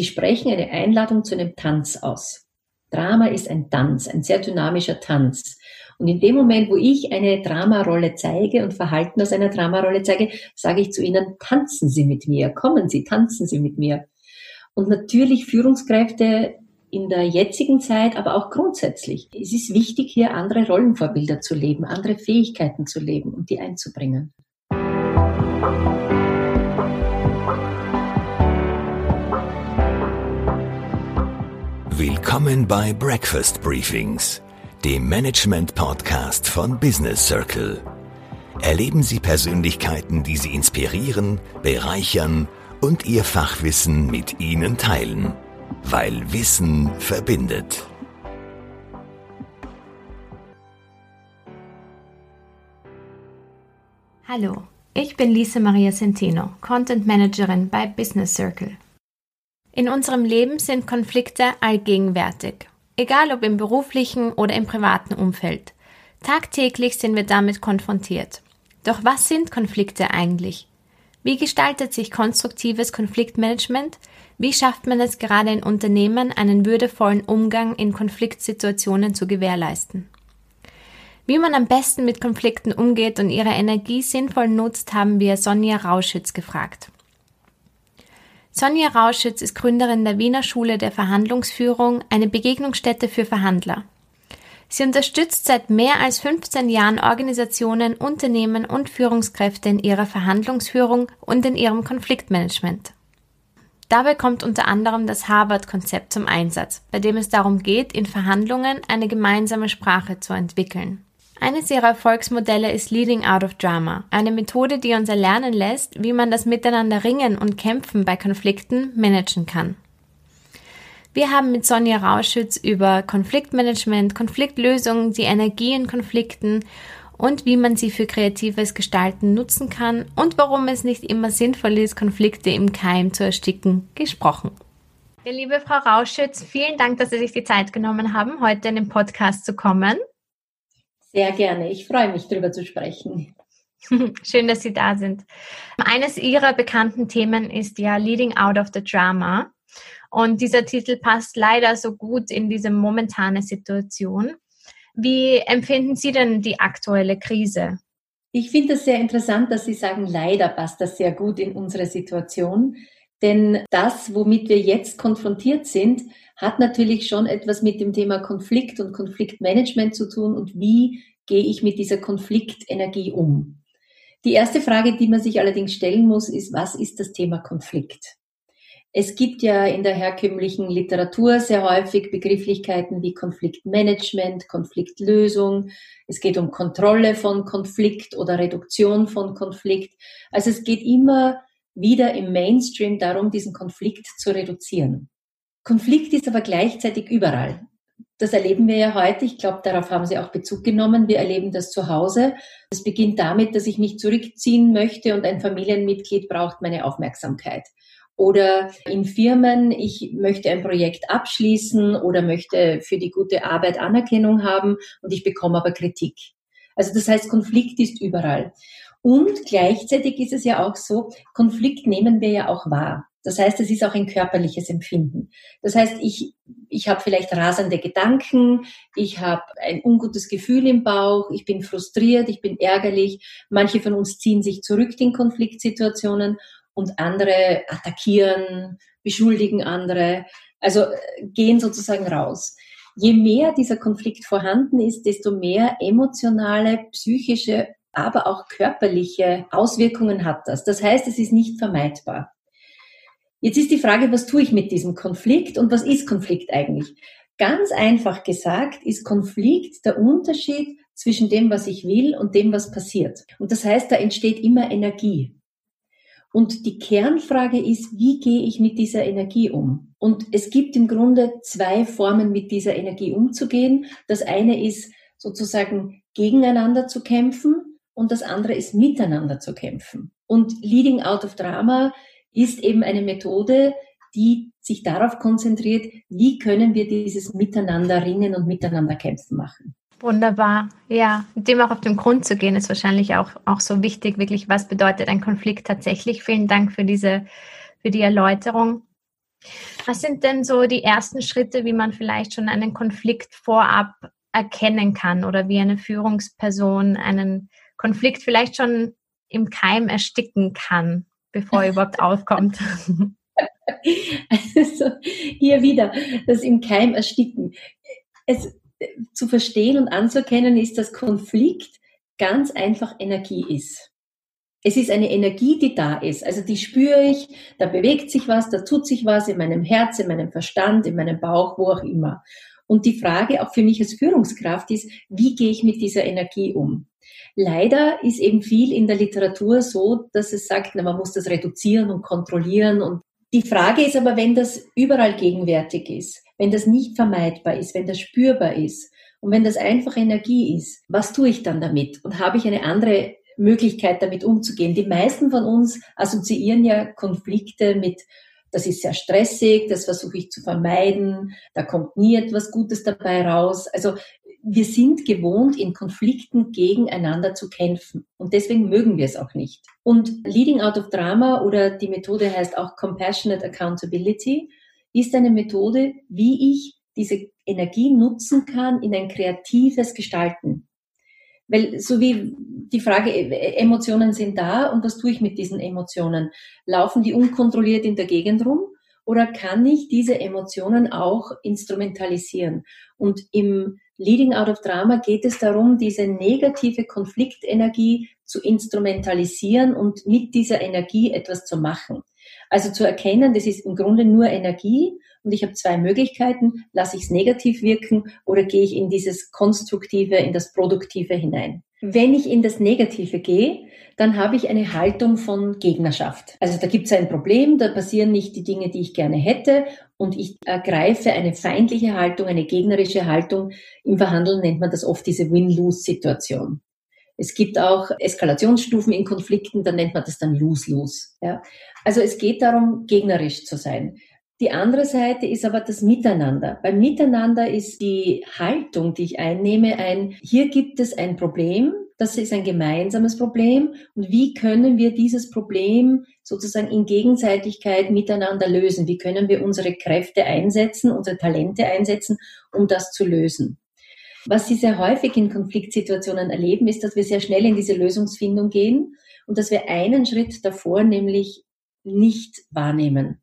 Sie sprechen eine Einladung zu einem Tanz aus. Drama ist ein Tanz, ein sehr dynamischer Tanz. Und in dem Moment, wo ich eine Dramarolle zeige und Verhalten aus einer Dramarolle zeige, sage ich zu Ihnen, tanzen Sie mit mir, kommen Sie, tanzen Sie mit mir. Und natürlich Führungskräfte in der jetzigen Zeit, aber auch grundsätzlich. Es ist wichtig, hier andere Rollenvorbilder zu leben, andere Fähigkeiten zu leben und die einzubringen. Willkommen bei Breakfast Briefings, dem Management-Podcast von Business Circle. Erleben Sie Persönlichkeiten, die Sie inspirieren, bereichern und Ihr Fachwissen mit Ihnen teilen, weil Wissen verbindet. Hallo, ich bin Lisa Maria Centeno, Content Managerin bei Business Circle. In unserem Leben sind Konflikte allgegenwärtig, egal ob im beruflichen oder im privaten Umfeld. Tagtäglich sind wir damit konfrontiert. Doch was sind Konflikte eigentlich? Wie gestaltet sich konstruktives Konfliktmanagement? Wie schafft man es gerade in Unternehmen, einen würdevollen Umgang in Konfliktsituationen zu gewährleisten? Wie man am besten mit Konflikten umgeht und ihre Energie sinnvoll nutzt, haben wir Sonja Rauschitz gefragt. Sonja Rauschitz ist Gründerin der Wiener Schule der Verhandlungsführung, eine Begegnungsstätte für Verhandler. Sie unterstützt seit mehr als 15 Jahren Organisationen, Unternehmen und Führungskräfte in ihrer Verhandlungsführung und in ihrem Konfliktmanagement. Dabei kommt unter anderem das Harvard-Konzept zum Einsatz, bei dem es darum geht, in Verhandlungen eine gemeinsame Sprache zu entwickeln. Eines ihrer Erfolgsmodelle ist Leading Out of Drama, eine Methode, die uns erlernen lässt, wie man das Miteinander ringen und kämpfen bei Konflikten managen kann. Wir haben mit Sonja Rauschütz über Konfliktmanagement, Konfliktlösung, die Energie in Konflikten und wie man sie für kreatives Gestalten nutzen kann und warum es nicht immer sinnvoll ist, Konflikte im Keim zu ersticken, gesprochen. Ja, liebe Frau Rauschütz, vielen Dank, dass Sie sich die Zeit genommen haben, heute in den Podcast zu kommen. Sehr gerne. Ich freue mich, darüber zu sprechen. Schön, dass Sie da sind. Eines Ihrer bekannten Themen ist ja Leading Out of the Drama. Und dieser Titel passt leider so gut in diese momentane Situation. Wie empfinden Sie denn die aktuelle Krise? Ich finde es sehr interessant, dass Sie sagen, leider passt das sehr gut in unsere Situation. Denn das, womit wir jetzt konfrontiert sind, hat natürlich schon etwas mit dem Thema Konflikt und Konfliktmanagement zu tun und wie gehe ich mit dieser Konfliktenergie um. Die erste Frage, die man sich allerdings stellen muss, ist, was ist das Thema Konflikt? Es gibt ja in der herkömmlichen Literatur sehr häufig Begrifflichkeiten wie Konfliktmanagement, Konfliktlösung. Es geht um Kontrolle von Konflikt oder Reduktion von Konflikt. Also es geht immer wieder im Mainstream darum, diesen Konflikt zu reduzieren. Konflikt ist aber gleichzeitig überall. Das erleben wir ja heute. Ich glaube, darauf haben Sie auch Bezug genommen. Wir erleben das zu Hause. Es beginnt damit, dass ich mich zurückziehen möchte und ein Familienmitglied braucht meine Aufmerksamkeit. Oder in Firmen, ich möchte ein Projekt abschließen oder möchte für die gute Arbeit Anerkennung haben und ich bekomme aber Kritik. Also das heißt, Konflikt ist überall. Und gleichzeitig ist es ja auch so, Konflikt nehmen wir ja auch wahr. Das heißt, es ist auch ein körperliches Empfinden. Das heißt, ich, ich habe vielleicht rasende Gedanken, ich habe ein ungutes Gefühl im Bauch, ich bin frustriert, ich bin ärgerlich. Manche von uns ziehen sich zurück in Konfliktsituationen und andere attackieren, beschuldigen andere, also äh, gehen sozusagen raus. Je mehr dieser Konflikt vorhanden ist, desto mehr emotionale, psychische, aber auch körperliche Auswirkungen hat das. Das heißt, es ist nicht vermeidbar. Jetzt ist die Frage, was tue ich mit diesem Konflikt und was ist Konflikt eigentlich? Ganz einfach gesagt ist Konflikt der Unterschied zwischen dem, was ich will und dem, was passiert. Und das heißt, da entsteht immer Energie. Und die Kernfrage ist, wie gehe ich mit dieser Energie um? Und es gibt im Grunde zwei Formen, mit dieser Energie umzugehen. Das eine ist sozusagen gegeneinander zu kämpfen und das andere ist miteinander zu kämpfen. Und Leading Out of Drama ist eben eine Methode, die sich darauf konzentriert, wie können wir dieses Miteinander ringen und miteinander kämpfen machen. Wunderbar. Ja, dem auch auf den Grund zu gehen, ist wahrscheinlich auch, auch so wichtig, wirklich, was bedeutet ein Konflikt tatsächlich. Vielen Dank für diese, für die Erläuterung. Was sind denn so die ersten Schritte, wie man vielleicht schon einen Konflikt vorab erkennen kann oder wie eine Führungsperson einen Konflikt vielleicht schon im Keim ersticken kann, bevor er überhaupt aufkommt? Also hier wieder das im Keim ersticken. Es zu verstehen und anzuerkennen ist, dass Konflikt ganz einfach Energie ist. Es ist eine Energie, die da ist. Also die spüre ich, da bewegt sich was, da tut sich was in meinem Herz, in meinem Verstand, in meinem Bauch, wo auch immer. Und die Frage auch für mich als Führungskraft ist, wie gehe ich mit dieser Energie um? Leider ist eben viel in der Literatur so, dass es sagt, na, man muss das reduzieren und kontrollieren. Und die Frage ist aber, wenn das überall gegenwärtig ist, wenn das nicht vermeidbar ist, wenn das spürbar ist und wenn das einfach Energie ist, was tue ich dann damit? Und habe ich eine andere Möglichkeit, damit umzugehen? Die meisten von uns assoziieren ja Konflikte mit das ist sehr stressig, das versuche ich zu vermeiden, da kommt nie etwas Gutes dabei raus. Also wir sind gewohnt, in Konflikten gegeneinander zu kämpfen. Und deswegen mögen wir es auch nicht. Und Leading Out of Drama oder die Methode heißt auch Compassionate Accountability, ist eine Methode, wie ich diese Energie nutzen kann in ein kreatives Gestalten. Weil so wie die Frage, äh, Emotionen sind da und was tue ich mit diesen Emotionen? Laufen die unkontrolliert in der Gegend rum oder kann ich diese Emotionen auch instrumentalisieren? Und im Leading Out of Drama geht es darum, diese negative Konfliktenergie zu instrumentalisieren und mit dieser Energie etwas zu machen. Also zu erkennen, das ist im Grunde nur Energie und ich habe zwei Möglichkeiten. Lasse ich es negativ wirken oder gehe ich in dieses Konstruktive, in das Produktive hinein? Wenn ich in das Negative gehe, dann habe ich eine Haltung von Gegnerschaft. Also da gibt es ein Problem, da passieren nicht die Dinge, die ich gerne hätte und ich ergreife eine feindliche Haltung, eine gegnerische Haltung. Im Verhandeln nennt man das oft diese Win-Lose-Situation. Es gibt auch Eskalationsstufen in Konflikten, da nennt man das dann Lose-Lose. Ja. Also es geht darum, gegnerisch zu sein. Die andere Seite ist aber das Miteinander. Beim Miteinander ist die Haltung, die ich einnehme, ein, hier gibt es ein Problem, das ist ein gemeinsames Problem und wie können wir dieses Problem sozusagen in Gegenseitigkeit miteinander lösen? Wie können wir unsere Kräfte einsetzen, unsere Talente einsetzen, um das zu lösen? Was Sie sehr häufig in Konfliktsituationen erleben, ist, dass wir sehr schnell in diese Lösungsfindung gehen und dass wir einen Schritt davor nämlich nicht wahrnehmen.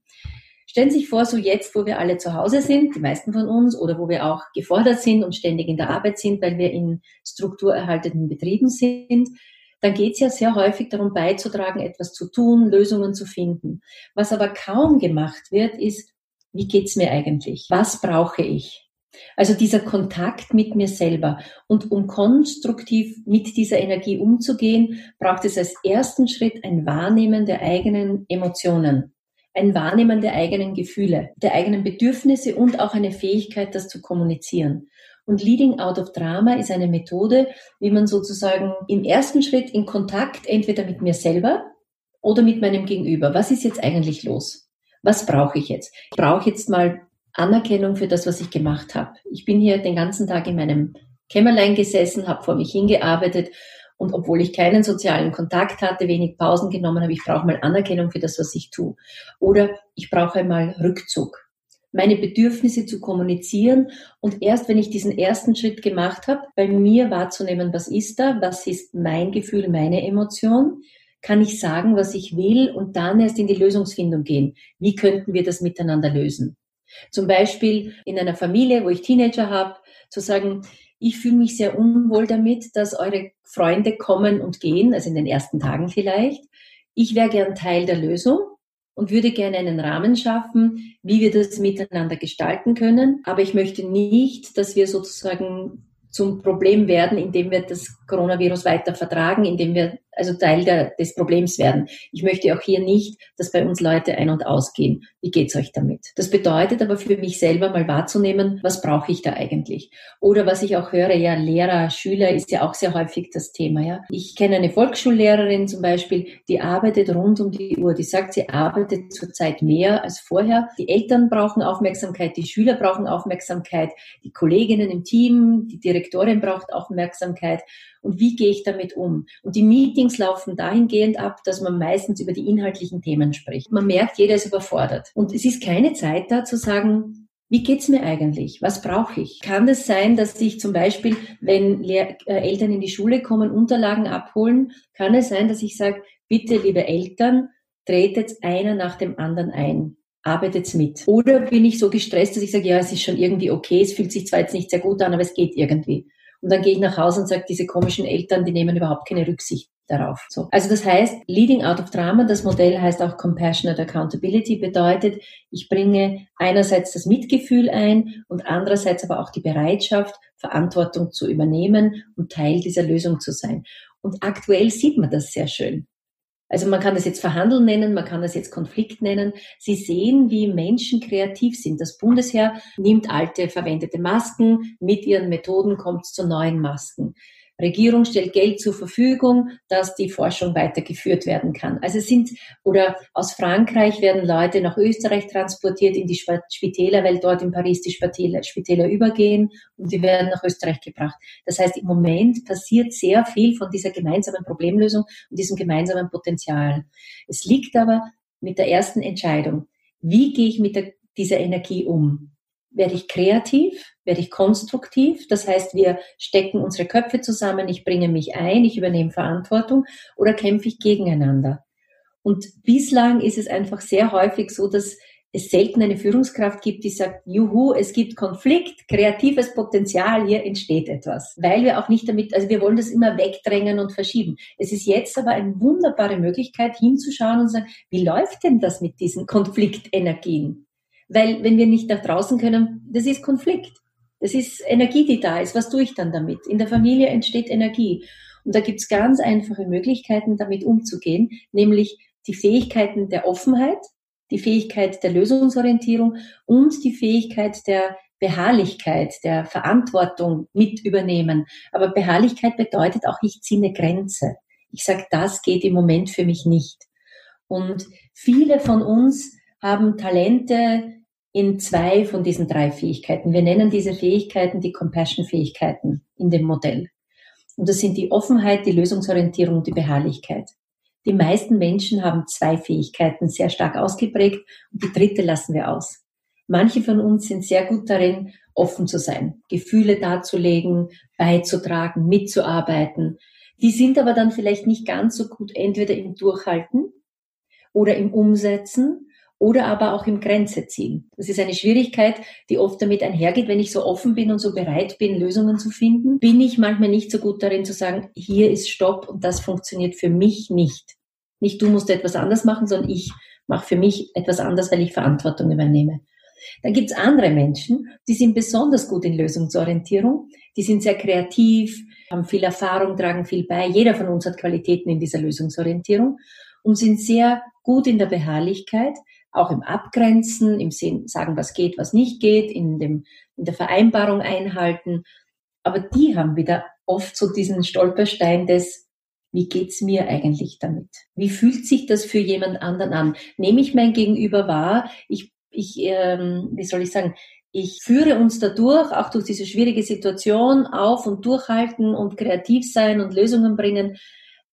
Stellen Sie sich vor, so jetzt, wo wir alle zu Hause sind, die meisten von uns, oder wo wir auch gefordert sind und ständig in der Arbeit sind, weil wir in strukturerhaltenden Betrieben sind, dann geht es ja sehr häufig darum beizutragen, etwas zu tun, Lösungen zu finden. Was aber kaum gemacht wird, ist, wie geht's mir eigentlich? Was brauche ich? Also dieser Kontakt mit mir selber. Und um konstruktiv mit dieser Energie umzugehen, braucht es als ersten Schritt ein Wahrnehmen der eigenen Emotionen ein Wahrnehmen der eigenen Gefühle, der eigenen Bedürfnisse und auch eine Fähigkeit, das zu kommunizieren. Und Leading Out of Drama ist eine Methode, wie man sozusagen im ersten Schritt in Kontakt entweder mit mir selber oder mit meinem Gegenüber. Was ist jetzt eigentlich los? Was brauche ich jetzt? Ich brauche jetzt mal Anerkennung für das, was ich gemacht habe. Ich bin hier den ganzen Tag in meinem Kämmerlein gesessen, habe vor mich hingearbeitet und obwohl ich keinen sozialen Kontakt hatte, wenig Pausen genommen habe, ich brauche mal Anerkennung für das, was ich tue. Oder ich brauche einmal Rückzug. Meine Bedürfnisse zu kommunizieren und erst wenn ich diesen ersten Schritt gemacht habe, bei mir wahrzunehmen, was ist da, was ist mein Gefühl, meine Emotion, kann ich sagen, was ich will und dann erst in die Lösungsfindung gehen. Wie könnten wir das miteinander lösen? Zum Beispiel in einer Familie, wo ich Teenager habe, zu sagen, ich fühle mich sehr unwohl damit, dass eure Freunde kommen und gehen, also in den ersten Tagen vielleicht. Ich wäre gern Teil der Lösung und würde gerne einen Rahmen schaffen, wie wir das miteinander gestalten können. Aber ich möchte nicht, dass wir sozusagen zum Problem werden, indem wir das Coronavirus weiter vertragen, indem wir also Teil der, des Problems werden. Ich möchte auch hier nicht, dass bei uns Leute ein- und ausgehen. Wie geht's euch damit? Das bedeutet aber für mich selber mal wahrzunehmen, was brauche ich da eigentlich? Oder was ich auch höre, ja, Lehrer, Schüler ist ja auch sehr häufig das Thema, ja. Ich kenne eine Volksschullehrerin zum Beispiel, die arbeitet rund um die Uhr. Die sagt, sie arbeitet zurzeit mehr als vorher. Die Eltern brauchen Aufmerksamkeit, die Schüler brauchen Aufmerksamkeit, die Kolleginnen im Team, die Direktorin braucht Aufmerksamkeit. Und wie gehe ich damit um? Und die Meetings laufen dahingehend ab, dass man meistens über die inhaltlichen Themen spricht. Man merkt, jeder ist überfordert. Und es ist keine Zeit da zu sagen, wie geht's mir eigentlich? Was brauche ich? Kann es sein, dass ich zum Beispiel, wenn Lehr äh, Eltern in die Schule kommen, Unterlagen abholen, kann es sein, dass ich sage, bitte, liebe Eltern, tretet einer nach dem anderen ein. Arbeitet mit. Oder bin ich so gestresst, dass ich sage, ja, es ist schon irgendwie okay, es fühlt sich zwar jetzt nicht sehr gut an, aber es geht irgendwie. Und dann gehe ich nach Hause und sage, diese komischen Eltern, die nehmen überhaupt keine Rücksicht darauf. So. Also das heißt, Leading Out of Drama, das Modell heißt auch Compassionate Accountability, bedeutet, ich bringe einerseits das Mitgefühl ein und andererseits aber auch die Bereitschaft, Verantwortung zu übernehmen und Teil dieser Lösung zu sein. Und aktuell sieht man das sehr schön. Also man kann das jetzt Verhandeln nennen, man kann das jetzt Konflikt nennen. Sie sehen, wie Menschen kreativ sind. Das Bundesheer nimmt alte verwendete Masken, mit ihren Methoden kommt es zu neuen Masken. Regierung stellt Geld zur Verfügung, dass die Forschung weitergeführt werden kann. Also es sind, oder aus Frankreich werden Leute nach Österreich transportiert in die Spitäler, weil dort in Paris die Spitäler, Spitäler übergehen und die werden nach Österreich gebracht. Das heißt, im Moment passiert sehr viel von dieser gemeinsamen Problemlösung und diesem gemeinsamen Potenzial. Es liegt aber mit der ersten Entscheidung. Wie gehe ich mit der, dieser Energie um? Werde ich kreativ, werde ich konstruktiv. Das heißt, wir stecken unsere Köpfe zusammen, ich bringe mich ein, ich übernehme Verantwortung oder kämpfe ich gegeneinander. Und bislang ist es einfach sehr häufig so, dass es selten eine Führungskraft gibt, die sagt, juhu, es gibt Konflikt, kreatives Potenzial, hier entsteht etwas. Weil wir auch nicht damit, also wir wollen das immer wegdrängen und verschieben. Es ist jetzt aber eine wunderbare Möglichkeit hinzuschauen und sagen, wie läuft denn das mit diesen Konfliktenergien? Weil wenn wir nicht nach draußen können, das ist Konflikt. Das ist Energie, die da ist. Was tue ich dann damit? In der Familie entsteht Energie. Und da gibt's ganz einfache Möglichkeiten, damit umzugehen, nämlich die Fähigkeiten der Offenheit, die Fähigkeit der Lösungsorientierung und die Fähigkeit der Beharrlichkeit, der Verantwortung mit übernehmen. Aber Beharrlichkeit bedeutet auch, ich ziehe eine Grenze. Ich sage, das geht im Moment für mich nicht. Und viele von uns haben Talente, in zwei von diesen drei Fähigkeiten. Wir nennen diese Fähigkeiten die Compassion-Fähigkeiten in dem Modell. Und das sind die Offenheit, die Lösungsorientierung und die Beharrlichkeit. Die meisten Menschen haben zwei Fähigkeiten sehr stark ausgeprägt und die dritte lassen wir aus. Manche von uns sind sehr gut darin, offen zu sein, Gefühle darzulegen, beizutragen, mitzuarbeiten. Die sind aber dann vielleicht nicht ganz so gut entweder im Durchhalten oder im Umsetzen oder aber auch im Grenze ziehen. Das ist eine Schwierigkeit, die oft damit einhergeht, wenn ich so offen bin und so bereit bin, Lösungen zu finden, bin ich manchmal nicht so gut darin zu sagen, hier ist Stopp und das funktioniert für mich nicht. Nicht du musst etwas anders machen, sondern ich mache für mich etwas anders, weil ich Verantwortung übernehme. Dann gibt's andere Menschen, die sind besonders gut in Lösungsorientierung, die sind sehr kreativ, haben viel Erfahrung, tragen viel bei. Jeder von uns hat Qualitäten in dieser Lösungsorientierung und sind sehr gut in der Beharrlichkeit, auch im Abgrenzen, im Sinn sagen, was geht, was nicht geht, in, dem, in der Vereinbarung einhalten. Aber die haben wieder oft so diesen Stolperstein des, wie geht's mir eigentlich damit? Wie fühlt sich das für jemand anderen an? Nehme ich mein Gegenüber wahr? Ich, ich ähm, wie soll ich sagen, ich führe uns dadurch, auch durch diese schwierige Situation, auf und durchhalten und kreativ sein und Lösungen bringen.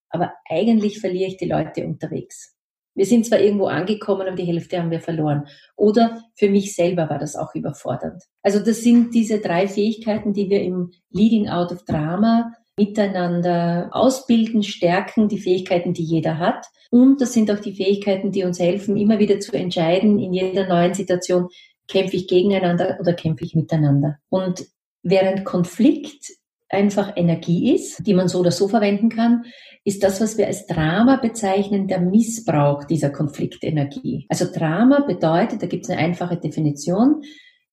Aber eigentlich verliere ich die Leute unterwegs. Wir sind zwar irgendwo angekommen, aber die Hälfte haben wir verloren. Oder für mich selber war das auch überfordernd. Also das sind diese drei Fähigkeiten, die wir im Leading Out of Drama miteinander ausbilden, stärken, die Fähigkeiten, die jeder hat. Und das sind auch die Fähigkeiten, die uns helfen, immer wieder zu entscheiden, in jeder neuen Situation, kämpfe ich gegeneinander oder kämpfe ich miteinander. Und während Konflikt einfach Energie ist, die man so oder so verwenden kann, ist das, was wir als Drama bezeichnen, der Missbrauch dieser Konfliktenergie. Also Drama bedeutet, da gibt es eine einfache Definition,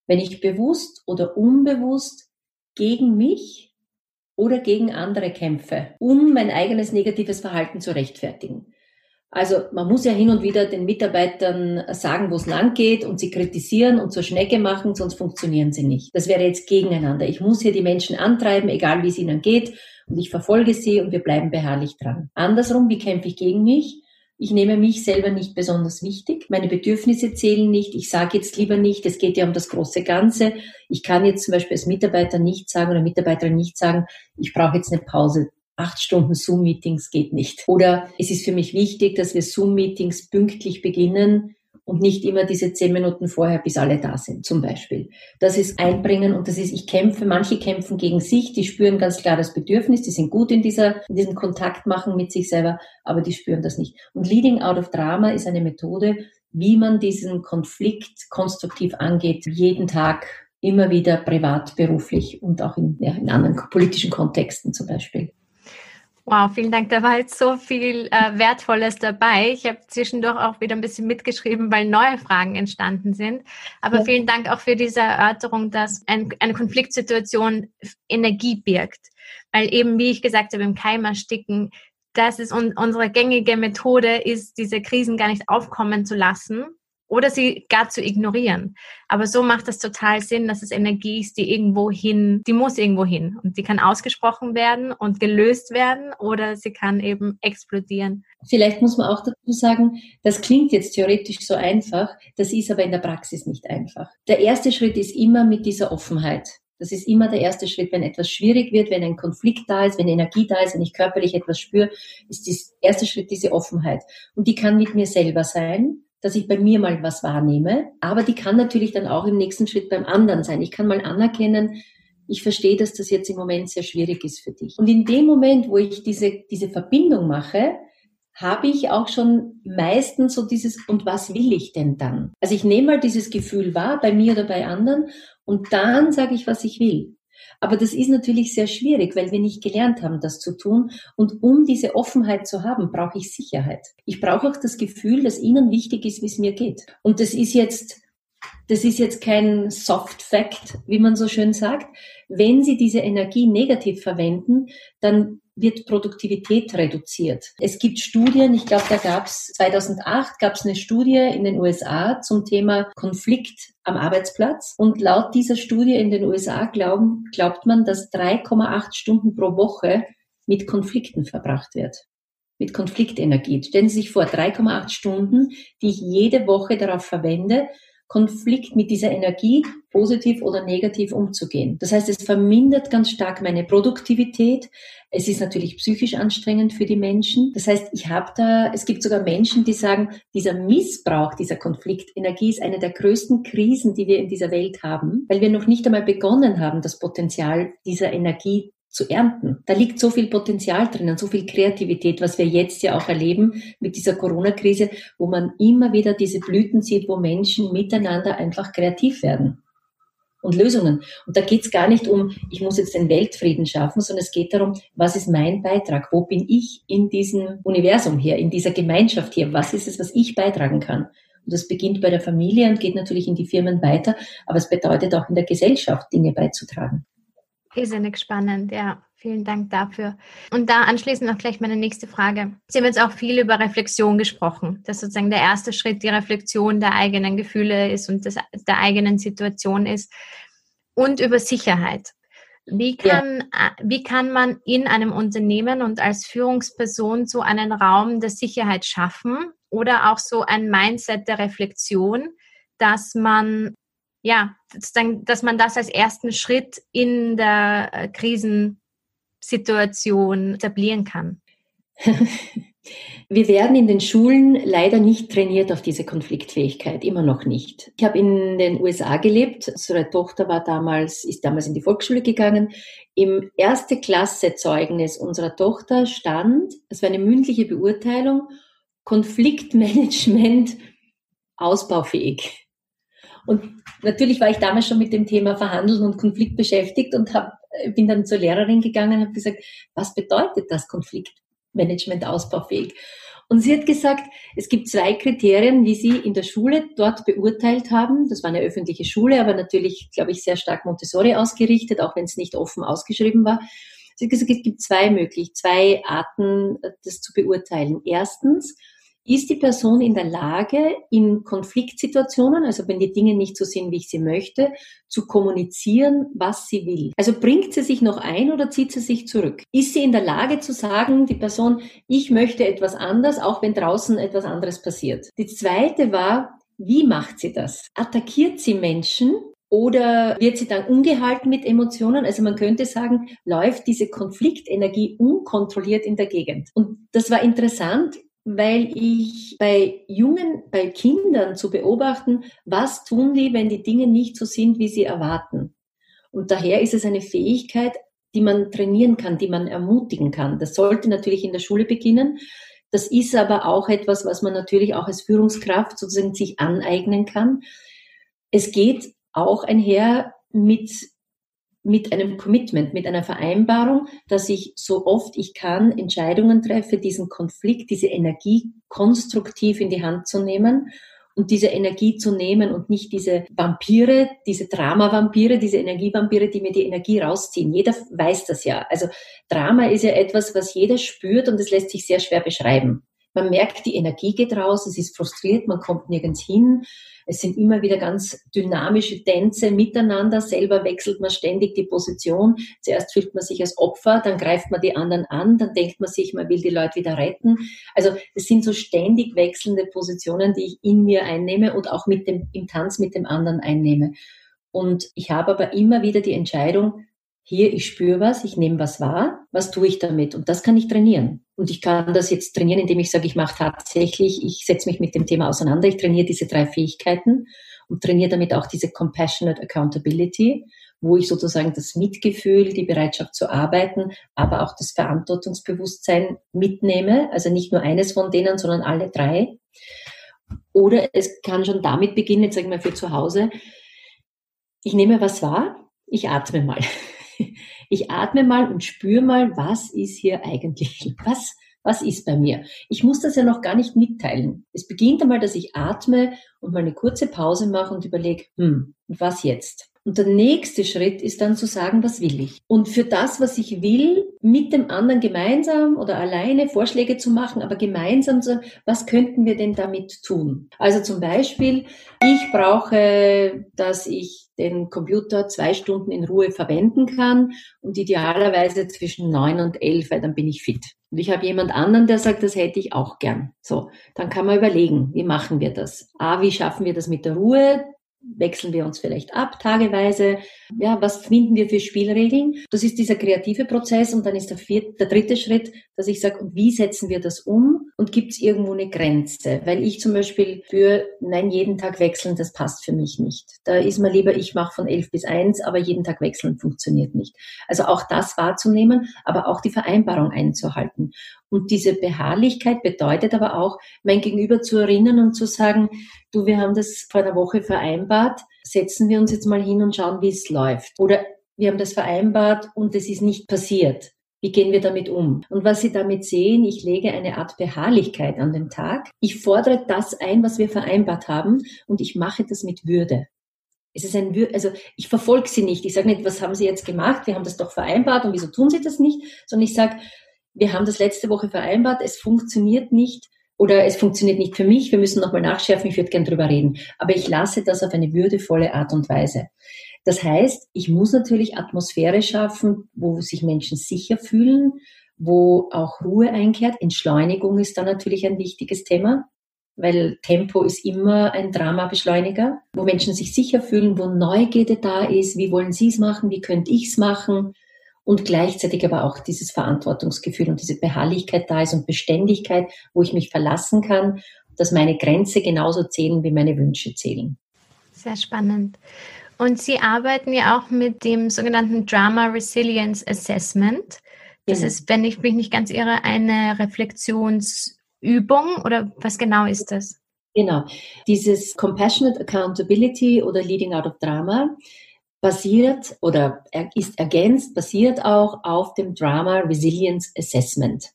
wenn ich bewusst oder unbewusst gegen mich oder gegen andere kämpfe, um mein eigenes negatives Verhalten zu rechtfertigen. Also man muss ja hin und wieder den Mitarbeitern sagen, wo es lang geht und sie kritisieren und zur Schnecke machen, sonst funktionieren sie nicht. Das wäre jetzt gegeneinander. Ich muss hier die Menschen antreiben, egal wie es ihnen geht, und ich verfolge sie und wir bleiben beharrlich dran. Andersrum, wie kämpfe ich gegen mich? Ich nehme mich selber nicht besonders wichtig. Meine Bedürfnisse zählen nicht. Ich sage jetzt lieber nicht, es geht ja um das große Ganze. Ich kann jetzt zum Beispiel als Mitarbeiter nicht sagen oder Mitarbeiterin nicht sagen, ich brauche jetzt eine Pause acht Stunden Zoom-Meetings geht nicht. Oder es ist für mich wichtig, dass wir Zoom-Meetings pünktlich beginnen und nicht immer diese zehn Minuten vorher, bis alle da sind, zum Beispiel. Das ist einbringen und das ist, ich kämpfe, manche kämpfen gegen sich, die spüren ganz klar das Bedürfnis, die sind gut in dieser, in diesem Kontakt machen mit sich selber, aber die spüren das nicht. Und Leading Out of Drama ist eine Methode, wie man diesen Konflikt konstruktiv angeht, jeden Tag immer wieder privat, beruflich und auch in, ja, in anderen politischen Kontexten zum Beispiel. Wow, vielen Dank. Da war jetzt so viel äh, Wertvolles dabei. Ich habe zwischendurch auch wieder ein bisschen mitgeschrieben, weil neue Fragen entstanden sind. Aber ja. vielen Dank auch für diese Erörterung, dass ein, eine Konfliktsituation Energie birgt. Weil eben, wie ich gesagt habe, im Keim ersticken, das ist un unsere gängige Methode, ist, diese Krisen gar nicht aufkommen zu lassen, oder sie gar zu ignorieren. Aber so macht das total Sinn, dass es Energie ist, die irgendwo hin, die muss irgendwo hin und die kann ausgesprochen werden und gelöst werden oder sie kann eben explodieren. Vielleicht muss man auch dazu sagen, das klingt jetzt theoretisch so einfach, das ist aber in der Praxis nicht einfach. Der erste Schritt ist immer mit dieser Offenheit. Das ist immer der erste Schritt, wenn etwas schwierig wird, wenn ein Konflikt da ist, wenn Energie da ist, wenn ich körperlich etwas spüre, ist der erste Schritt diese Offenheit. Und die kann mit mir selber sein dass ich bei mir mal was wahrnehme, aber die kann natürlich dann auch im nächsten Schritt beim anderen sein. Ich kann mal anerkennen, ich verstehe, dass das jetzt im Moment sehr schwierig ist für dich. Und in dem Moment, wo ich diese, diese Verbindung mache, habe ich auch schon meistens so dieses, und was will ich denn dann? Also ich nehme mal dieses Gefühl wahr, bei mir oder bei anderen, und dann sage ich, was ich will. Aber das ist natürlich sehr schwierig, weil wir nicht gelernt haben, das zu tun. Und um diese Offenheit zu haben, brauche ich Sicherheit. Ich brauche auch das Gefühl, dass Ihnen wichtig ist, wie es mir geht. Und das ist jetzt, das ist jetzt kein Soft Fact, wie man so schön sagt. Wenn Sie diese Energie negativ verwenden, dann wird Produktivität reduziert. Es gibt Studien, ich glaube, da gab es 2008 gab es eine Studie in den USA zum Thema Konflikt am Arbeitsplatz. Und laut dieser Studie in den USA glauben, glaubt man, dass 3,8 Stunden pro Woche mit Konflikten verbracht wird. Mit Konfliktenergie. Stellen Sie sich vor, 3,8 Stunden, die ich jede Woche darauf verwende, Konflikt mit dieser Energie positiv oder negativ umzugehen. Das heißt, es vermindert ganz stark meine Produktivität. Es ist natürlich psychisch anstrengend für die Menschen. Das heißt, ich habe da, es gibt sogar Menschen, die sagen, dieser Missbrauch dieser Konfliktenergie ist eine der größten Krisen, die wir in dieser Welt haben, weil wir noch nicht einmal begonnen haben, das Potenzial dieser Energie zu ernten. Da liegt so viel Potenzial drinnen, so viel Kreativität, was wir jetzt ja auch erleben mit dieser Corona-Krise, wo man immer wieder diese Blüten sieht, wo Menschen miteinander einfach kreativ werden und Lösungen. Und da geht es gar nicht um, ich muss jetzt den Weltfrieden schaffen, sondern es geht darum, was ist mein Beitrag? Wo bin ich in diesem Universum hier, in dieser Gemeinschaft hier? Was ist es, was ich beitragen kann? Und das beginnt bei der Familie und geht natürlich in die Firmen weiter, aber es bedeutet auch in der Gesellschaft Dinge beizutragen. Irrsinnig spannend, ja. Vielen Dank dafür. Und da anschließend noch gleich meine nächste Frage. Sie haben jetzt auch viel über Reflexion gesprochen, dass sozusagen der erste Schritt die Reflexion der eigenen Gefühle ist und des, der eigenen Situation ist. Und über Sicherheit. Wie kann, ja. Wie kann man in einem Unternehmen und als Führungsperson so einen Raum der Sicherheit schaffen oder auch so ein Mindset der Reflexion, dass man ja, dass man das als ersten Schritt in der äh, Krisensituation etablieren kann? Wir werden in den Schulen leider nicht trainiert auf diese Konfliktfähigkeit, immer noch nicht. Ich habe in den USA gelebt. Unsere Tochter war damals, ist damals in die Volksschule gegangen. Im erste Klasse Zeugnis unserer Tochter stand, es war eine mündliche Beurteilung, Konfliktmanagement ausbaufähig. Und natürlich war ich damals schon mit dem Thema Verhandeln und Konflikt beschäftigt und hab, bin dann zur Lehrerin gegangen und habe gesagt, was bedeutet das Konfliktmanagement ausbaufähig? Und sie hat gesagt, es gibt zwei Kriterien, wie sie in der Schule dort beurteilt haben. Das war eine öffentliche Schule, aber natürlich, glaube ich, sehr stark Montessori ausgerichtet, auch wenn es nicht offen ausgeschrieben war. Sie hat gesagt, es gibt zwei möglich, zwei Arten, das zu beurteilen. Erstens, ist die Person in der Lage, in Konfliktsituationen, also wenn die Dinge nicht so sind, wie ich sie möchte, zu kommunizieren, was sie will? Also bringt sie sich noch ein oder zieht sie sich zurück? Ist sie in der Lage zu sagen, die Person, ich möchte etwas anders, auch wenn draußen etwas anderes passiert? Die zweite war, wie macht sie das? Attackiert sie Menschen Oder wird sie dann ungehalten mit Emotionen? Also man könnte sagen, läuft diese Konfliktenergie unkontrolliert in der Gegend. Und das war interessant, weil ich bei Jungen, bei Kindern zu beobachten, was tun die, wenn die Dinge nicht so sind, wie sie erwarten. Und daher ist es eine Fähigkeit, die man trainieren kann, die man ermutigen kann. Das sollte natürlich in der Schule beginnen. Das ist aber auch etwas, was man natürlich auch als Führungskraft sozusagen sich aneignen kann. Es geht auch einher mit, mit einem Commitment, mit einer Vereinbarung, dass ich so oft ich kann Entscheidungen treffe, diesen Konflikt, diese Energie konstruktiv in die Hand zu nehmen und diese Energie zu nehmen und nicht diese Vampire, diese Drama-Vampire, diese Energievampire, die mir die Energie rausziehen. Jeder weiß das ja. Also Drama ist ja etwas, was jeder spürt und es lässt sich sehr schwer beschreiben. Man merkt, die Energie geht raus, es ist frustriert, man kommt nirgends hin. Es sind immer wieder ganz dynamische Tänze miteinander. Selber wechselt man ständig die Position. Zuerst fühlt man sich als Opfer, dann greift man die anderen an, dann denkt man sich, man will die Leute wieder retten. Also es sind so ständig wechselnde Positionen, die ich in mir einnehme und auch mit dem, im Tanz mit dem anderen einnehme. Und ich habe aber immer wieder die Entscheidung, hier, ich spüre was, ich nehme was wahr, was tue ich damit? Und das kann ich trainieren. Und ich kann das jetzt trainieren, indem ich sage, ich mache tatsächlich, ich setze mich mit dem Thema auseinander, ich trainiere diese drei Fähigkeiten und trainiere damit auch diese Compassionate Accountability, wo ich sozusagen das Mitgefühl, die Bereitschaft zu arbeiten, aber auch das Verantwortungsbewusstsein mitnehme. Also nicht nur eines von denen, sondern alle drei. Oder es kann schon damit beginnen, jetzt sagen wir für zu Hause, ich nehme was wahr, ich atme mal. Ich atme mal und spüre mal, was ist hier eigentlich? Was, was ist bei mir? Ich muss das ja noch gar nicht mitteilen. Es beginnt einmal, dass ich atme und mal eine kurze Pause mache und überlege, hm, was jetzt? Und der nächste Schritt ist dann zu sagen, was will ich? Und für das, was ich will, mit dem anderen gemeinsam oder alleine Vorschläge zu machen, aber gemeinsam zu, was könnten wir denn damit tun? Also zum Beispiel, ich brauche, dass ich den Computer zwei Stunden in Ruhe verwenden kann und idealerweise zwischen neun und elf, weil dann bin ich fit. Und ich habe jemand anderen, der sagt, das hätte ich auch gern. So, dann kann man überlegen, wie machen wir das? A, wie schaffen wir das mit der Ruhe? Wechseln wir uns vielleicht ab, tageweise. Ja, was finden wir für Spielregeln? Das ist dieser kreative Prozess und dann ist der, vierte, der dritte Schritt, dass ich sage, wie setzen wir das um und gibt es irgendwo eine Grenze? Weil ich zum Beispiel für, nein, jeden Tag wechseln, das passt für mich nicht. Da ist mir lieber, ich mache von elf bis eins, aber jeden Tag wechseln funktioniert nicht. Also auch das wahrzunehmen, aber auch die Vereinbarung einzuhalten. Und diese Beharrlichkeit bedeutet aber auch, mein Gegenüber zu erinnern und zu sagen, du, wir haben das vor einer Woche vereinbart, setzen wir uns jetzt mal hin und schauen, wie es läuft. Oder wir haben das vereinbart und es ist nicht passiert. Wie gehen wir damit um? Und was Sie damit sehen, ich lege eine Art Beharrlichkeit an den Tag. Ich fordere das ein, was wir vereinbart haben und ich mache das mit Würde. Es ist ein, also ich verfolge Sie nicht. Ich sage nicht, was haben Sie jetzt gemacht? Wir haben das doch vereinbart und wieso tun Sie das nicht? Sondern ich sage, wir haben das letzte Woche vereinbart, es funktioniert nicht oder es funktioniert nicht für mich, wir müssen nochmal nachschärfen, ich würde gern drüber reden. Aber ich lasse das auf eine würdevolle Art und Weise. Das heißt, ich muss natürlich Atmosphäre schaffen, wo sich Menschen sicher fühlen, wo auch Ruhe einkehrt. Entschleunigung ist da natürlich ein wichtiges Thema, weil Tempo ist immer ein Dramabeschleuniger, wo Menschen sich sicher fühlen, wo Neugierde da ist, wie wollen Sie es machen, wie könnte ich es machen, und gleichzeitig aber auch dieses Verantwortungsgefühl und diese Beharrlichkeit da ist und Beständigkeit, wo ich mich verlassen kann, dass meine Grenze genauso zählen wie meine Wünsche zählen. Sehr spannend. Und Sie arbeiten ja auch mit dem sogenannten Drama Resilience Assessment. Das genau. ist, wenn ich mich nicht ganz irre, eine Reflexionsübung oder was genau ist das? Genau. Dieses Compassionate Accountability oder Leading Out of Drama basiert oder ist ergänzt, basiert auch auf dem Drama Resilience Assessment.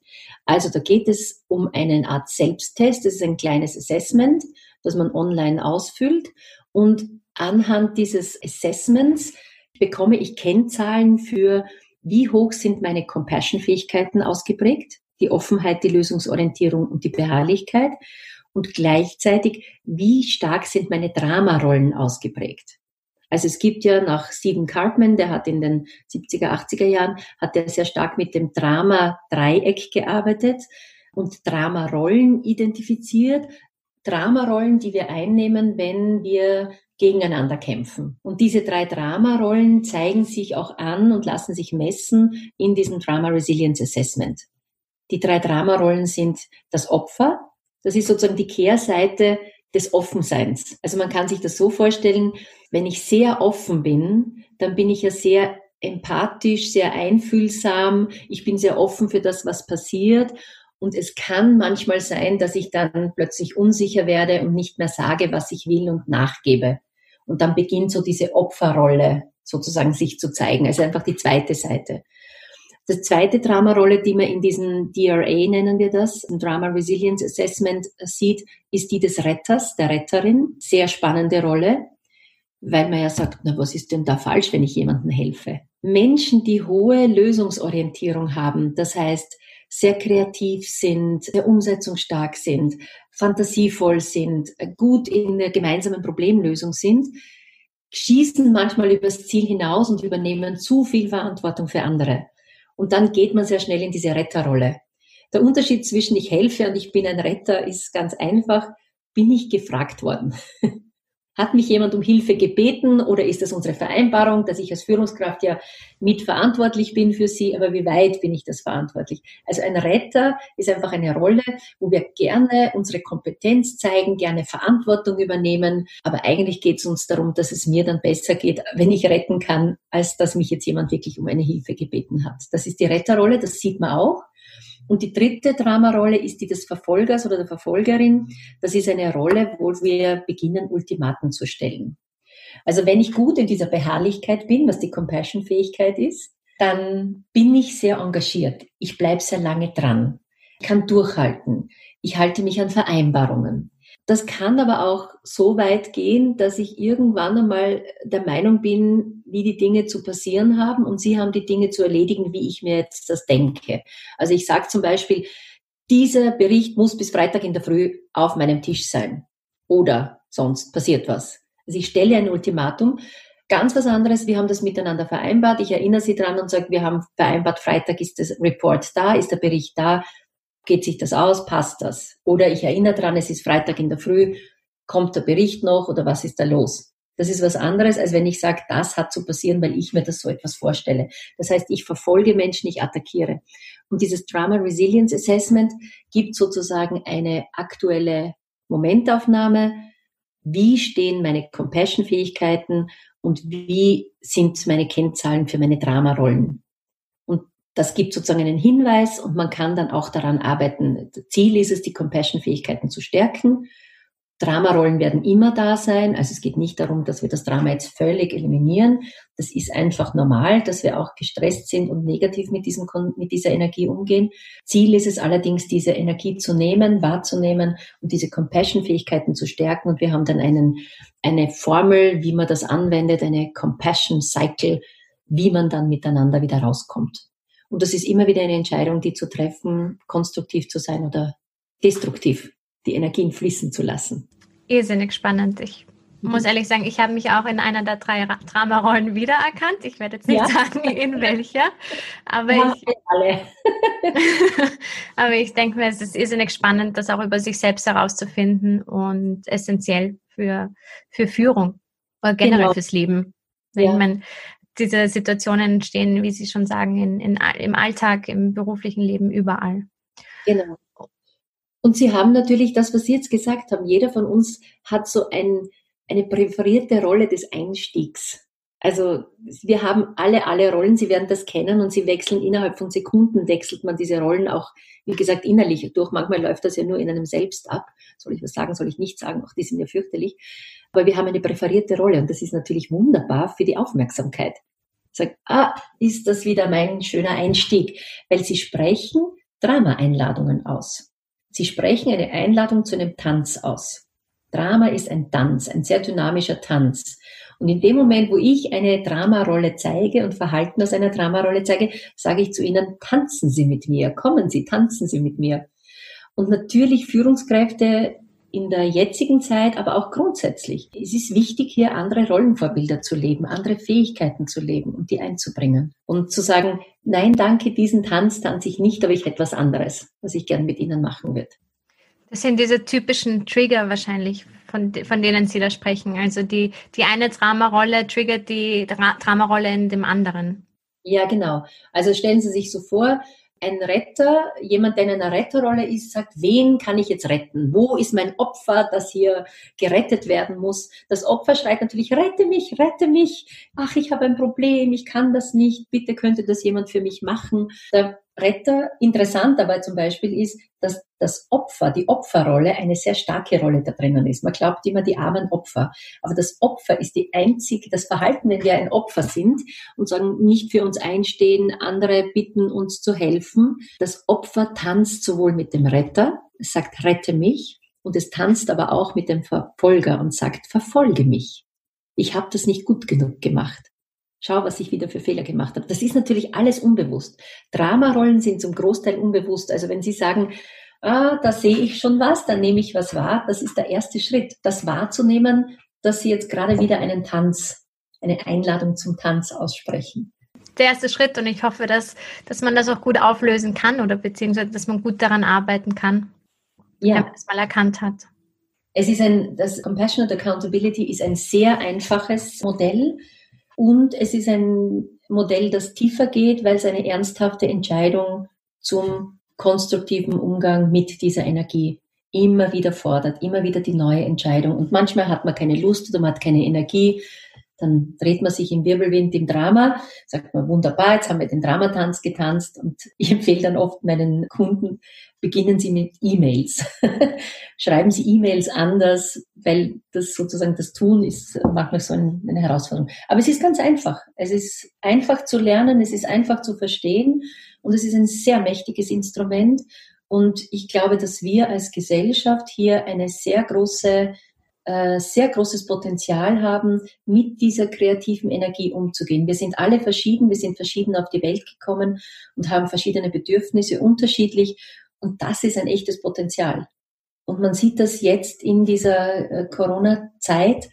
Also da geht es um eine Art Selbsttest. Das ist ein kleines Assessment, das man online ausfüllt. Und anhand dieses Assessments bekomme ich Kennzahlen für, wie hoch sind meine Compassion-Fähigkeiten ausgeprägt, die Offenheit, die Lösungsorientierung und die Beharrlichkeit. Und gleichzeitig, wie stark sind meine Dramarollen ausgeprägt. Also es gibt ja nach Stephen Cartman, der hat in den 70er, 80er Jahren, hat er sehr stark mit dem Drama-Dreieck gearbeitet und Dramarollen identifiziert. Dramarollen, die wir einnehmen, wenn wir gegeneinander kämpfen. Und diese drei Dramarollen zeigen sich auch an und lassen sich messen in diesem Drama Resilience Assessment. Die drei Dramarollen sind das Opfer, das ist sozusagen die Kehrseite des Offenseins. Also man kann sich das so vorstellen, wenn ich sehr offen bin, dann bin ich ja sehr empathisch, sehr einfühlsam, ich bin sehr offen für das, was passiert. Und es kann manchmal sein, dass ich dann plötzlich unsicher werde und nicht mehr sage, was ich will und nachgebe. Und dann beginnt so diese Opferrolle sozusagen sich zu zeigen. Also einfach die zweite Seite. Das zweite Dramarolle, die man in diesem DRA nennen wir das, Drama Resilience Assessment sieht, ist die des Retters, der Retterin. Sehr spannende Rolle, weil man ja sagt, na, was ist denn da falsch, wenn ich jemandem helfe? Menschen, die hohe Lösungsorientierung haben, das heißt, sehr kreativ sind, sehr umsetzungsstark sind, fantasievoll sind, gut in der gemeinsamen Problemlösung sind, schießen manchmal übers Ziel hinaus und übernehmen zu viel Verantwortung für andere. Und dann geht man sehr schnell in diese Retterrolle. Der Unterschied zwischen ich helfe und ich bin ein Retter ist ganz einfach. Bin ich gefragt worden? Hat mich jemand um Hilfe gebeten oder ist das unsere Vereinbarung, dass ich als Führungskraft ja mitverantwortlich bin für sie, aber wie weit bin ich das verantwortlich? Also ein Retter ist einfach eine Rolle, wo wir gerne unsere Kompetenz zeigen, gerne Verantwortung übernehmen, aber eigentlich geht es uns darum, dass es mir dann besser geht, wenn ich retten kann, als dass mich jetzt jemand wirklich um eine Hilfe gebeten hat. Das ist die Retterrolle, das sieht man auch. Und die dritte Dramarolle ist die des Verfolgers oder der Verfolgerin. Das ist eine Rolle, wo wir beginnen, Ultimaten zu stellen. Also wenn ich gut in dieser Beharrlichkeit bin, was die Compassion-Fähigkeit ist, dann bin ich sehr engagiert. Ich bleibe sehr lange dran. Kann durchhalten. Ich halte mich an Vereinbarungen. Das kann aber auch so weit gehen, dass ich irgendwann einmal der Meinung bin, wie die Dinge zu passieren haben und Sie haben die Dinge zu erledigen, wie ich mir jetzt das denke. Also ich sage zum Beispiel, dieser Bericht muss bis Freitag in der Früh auf meinem Tisch sein oder sonst passiert was. Also ich stelle ein Ultimatum. Ganz was anderes, wir haben das miteinander vereinbart. Ich erinnere Sie dran und sage, wir haben vereinbart, Freitag ist das Report da, ist der Bericht da, Geht sich das aus? Passt das? Oder ich erinnere dran, es ist Freitag in der Früh, kommt der Bericht noch oder was ist da los? Das ist was anderes, als wenn ich sage, das hat zu passieren, weil ich mir das so etwas vorstelle. Das heißt, ich verfolge Menschen, ich attackiere. Und dieses Drama Resilience Assessment gibt sozusagen eine aktuelle Momentaufnahme. Wie stehen meine Compassion-Fähigkeiten und wie sind meine Kennzahlen für meine Dramarollen? Das gibt sozusagen einen Hinweis und man kann dann auch daran arbeiten. Ziel ist es, die Compassion-Fähigkeiten zu stärken. Dramarollen werden immer da sein. Also es geht nicht darum, dass wir das Drama jetzt völlig eliminieren. Das ist einfach normal, dass wir auch gestresst sind und negativ mit, diesem, mit dieser Energie umgehen. Ziel ist es allerdings, diese Energie zu nehmen, wahrzunehmen und diese Compassion-Fähigkeiten zu stärken. Und wir haben dann einen, eine Formel, wie man das anwendet, eine Compassion Cycle, wie man dann miteinander wieder rauskommt. Und das ist immer wieder eine Entscheidung, die zu treffen, konstruktiv zu sein oder destruktiv, die Energien fließen zu lassen. Irrsinnig spannend. Ich muss ehrlich sagen, ich habe mich auch in einer der drei Dramarollen wiedererkannt. Ich werde jetzt nicht ja. sagen, in welcher. Aber ja, ich, alle. aber ich denke mir, es ist irrsinnig spannend, das auch über sich selbst herauszufinden und essentiell für, für Führung oder generell genau. fürs Leben. Ja. Ich meine, diese Situationen entstehen, wie Sie schon sagen, in, in, im Alltag, im beruflichen Leben, überall. Genau. Und Sie haben natürlich das, was Sie jetzt gesagt haben. Jeder von uns hat so ein, eine präferierte Rolle des Einstiegs. Also wir haben alle, alle Rollen, Sie werden das kennen und Sie wechseln innerhalb von Sekunden, wechselt man diese Rollen auch, wie gesagt, innerlich durch. Manchmal läuft das ja nur in einem selbst ab. Soll ich was sagen, soll ich nicht sagen? Auch die sind ja fürchterlich. Aber wir haben eine präferierte Rolle und das ist natürlich wunderbar für die Aufmerksamkeit. Sagt, ah, ist das wieder mein schöner Einstieg, weil sie sprechen Drama-Einladungen aus. Sie sprechen eine Einladung zu einem Tanz aus. Drama ist ein Tanz, ein sehr dynamischer Tanz. Und in dem Moment, wo ich eine Dramarolle zeige und Verhalten aus einer Dramarolle zeige, sage ich zu ihnen, tanzen Sie mit mir, kommen Sie, tanzen Sie mit mir. Und natürlich Führungskräfte in der jetzigen Zeit, aber auch grundsätzlich. Es ist wichtig, hier andere Rollenvorbilder zu leben, andere Fähigkeiten zu leben und die einzubringen. Und zu sagen, nein, danke, diesen Tanz tanze ich nicht, aber ich etwas anderes, was ich gern mit Ihnen machen würde. Das sind diese typischen Trigger wahrscheinlich von, von denen Sie da sprechen. Also die, die eine Dramarolle triggert die Dra Dramarolle in dem anderen. Ja, genau. Also stellen Sie sich so vor, ein Retter, jemand, der in einer Retterrolle ist, sagt, wen kann ich jetzt retten? Wo ist mein Opfer, das hier gerettet werden muss? Das Opfer schreit natürlich, rette mich, rette mich. Ach, ich habe ein Problem, ich kann das nicht. Bitte könnte das jemand für mich machen. Der Retter, interessant dabei zum Beispiel ist, dass das Opfer, die Opferrolle eine sehr starke Rolle da drinnen ist. Man glaubt immer die armen Opfer. Aber das Opfer ist die einzige, das Verhalten, wenn wir ein Opfer sind und sagen, nicht für uns einstehen, andere bitten uns zu helfen. Das Opfer tanzt sowohl mit dem Retter, es sagt, rette mich, und es tanzt aber auch mit dem Verfolger und sagt, verfolge mich. Ich habe das nicht gut genug gemacht. Schau, was ich wieder für Fehler gemacht habe. Das ist natürlich alles unbewusst. Dramarollen sind zum Großteil unbewusst. Also wenn Sie sagen, ah, da sehe ich schon was, dann nehme ich was wahr, das ist der erste Schritt, das wahrzunehmen, dass Sie jetzt gerade wieder einen Tanz, eine Einladung zum Tanz aussprechen. Der erste Schritt und ich hoffe, dass, dass man das auch gut auflösen kann oder beziehungsweise, dass man gut daran arbeiten kann, ja. wenn man es mal erkannt hat. Es ist ein, das Compassionate Accountability ist ein sehr einfaches Modell und es ist ein Modell, das tiefer geht, weil es eine ernsthafte Entscheidung zum konstruktiven Umgang mit dieser Energie immer wieder fordert, immer wieder die neue Entscheidung. Und manchmal hat man keine Lust oder man hat keine Energie. Dann dreht man sich im Wirbelwind im Drama, sagt man, wunderbar, jetzt haben wir den Dramatanz getanzt und ich empfehle dann oft meinen Kunden, beginnen Sie mit E-Mails. Schreiben Sie E-Mails anders, weil das sozusagen das Tun ist manchmal so eine Herausforderung. Aber es ist ganz einfach. Es ist einfach zu lernen, es ist einfach zu verstehen und es ist ein sehr mächtiges Instrument. Und ich glaube, dass wir als Gesellschaft hier eine sehr große äh, sehr großes Potenzial haben, mit dieser kreativen Energie umzugehen. Wir sind alle verschieden, wir sind verschieden auf die Welt gekommen und haben verschiedene Bedürfnisse, unterschiedlich. Und das ist ein echtes Potenzial. Und man sieht das jetzt in dieser äh, Corona-Zeit,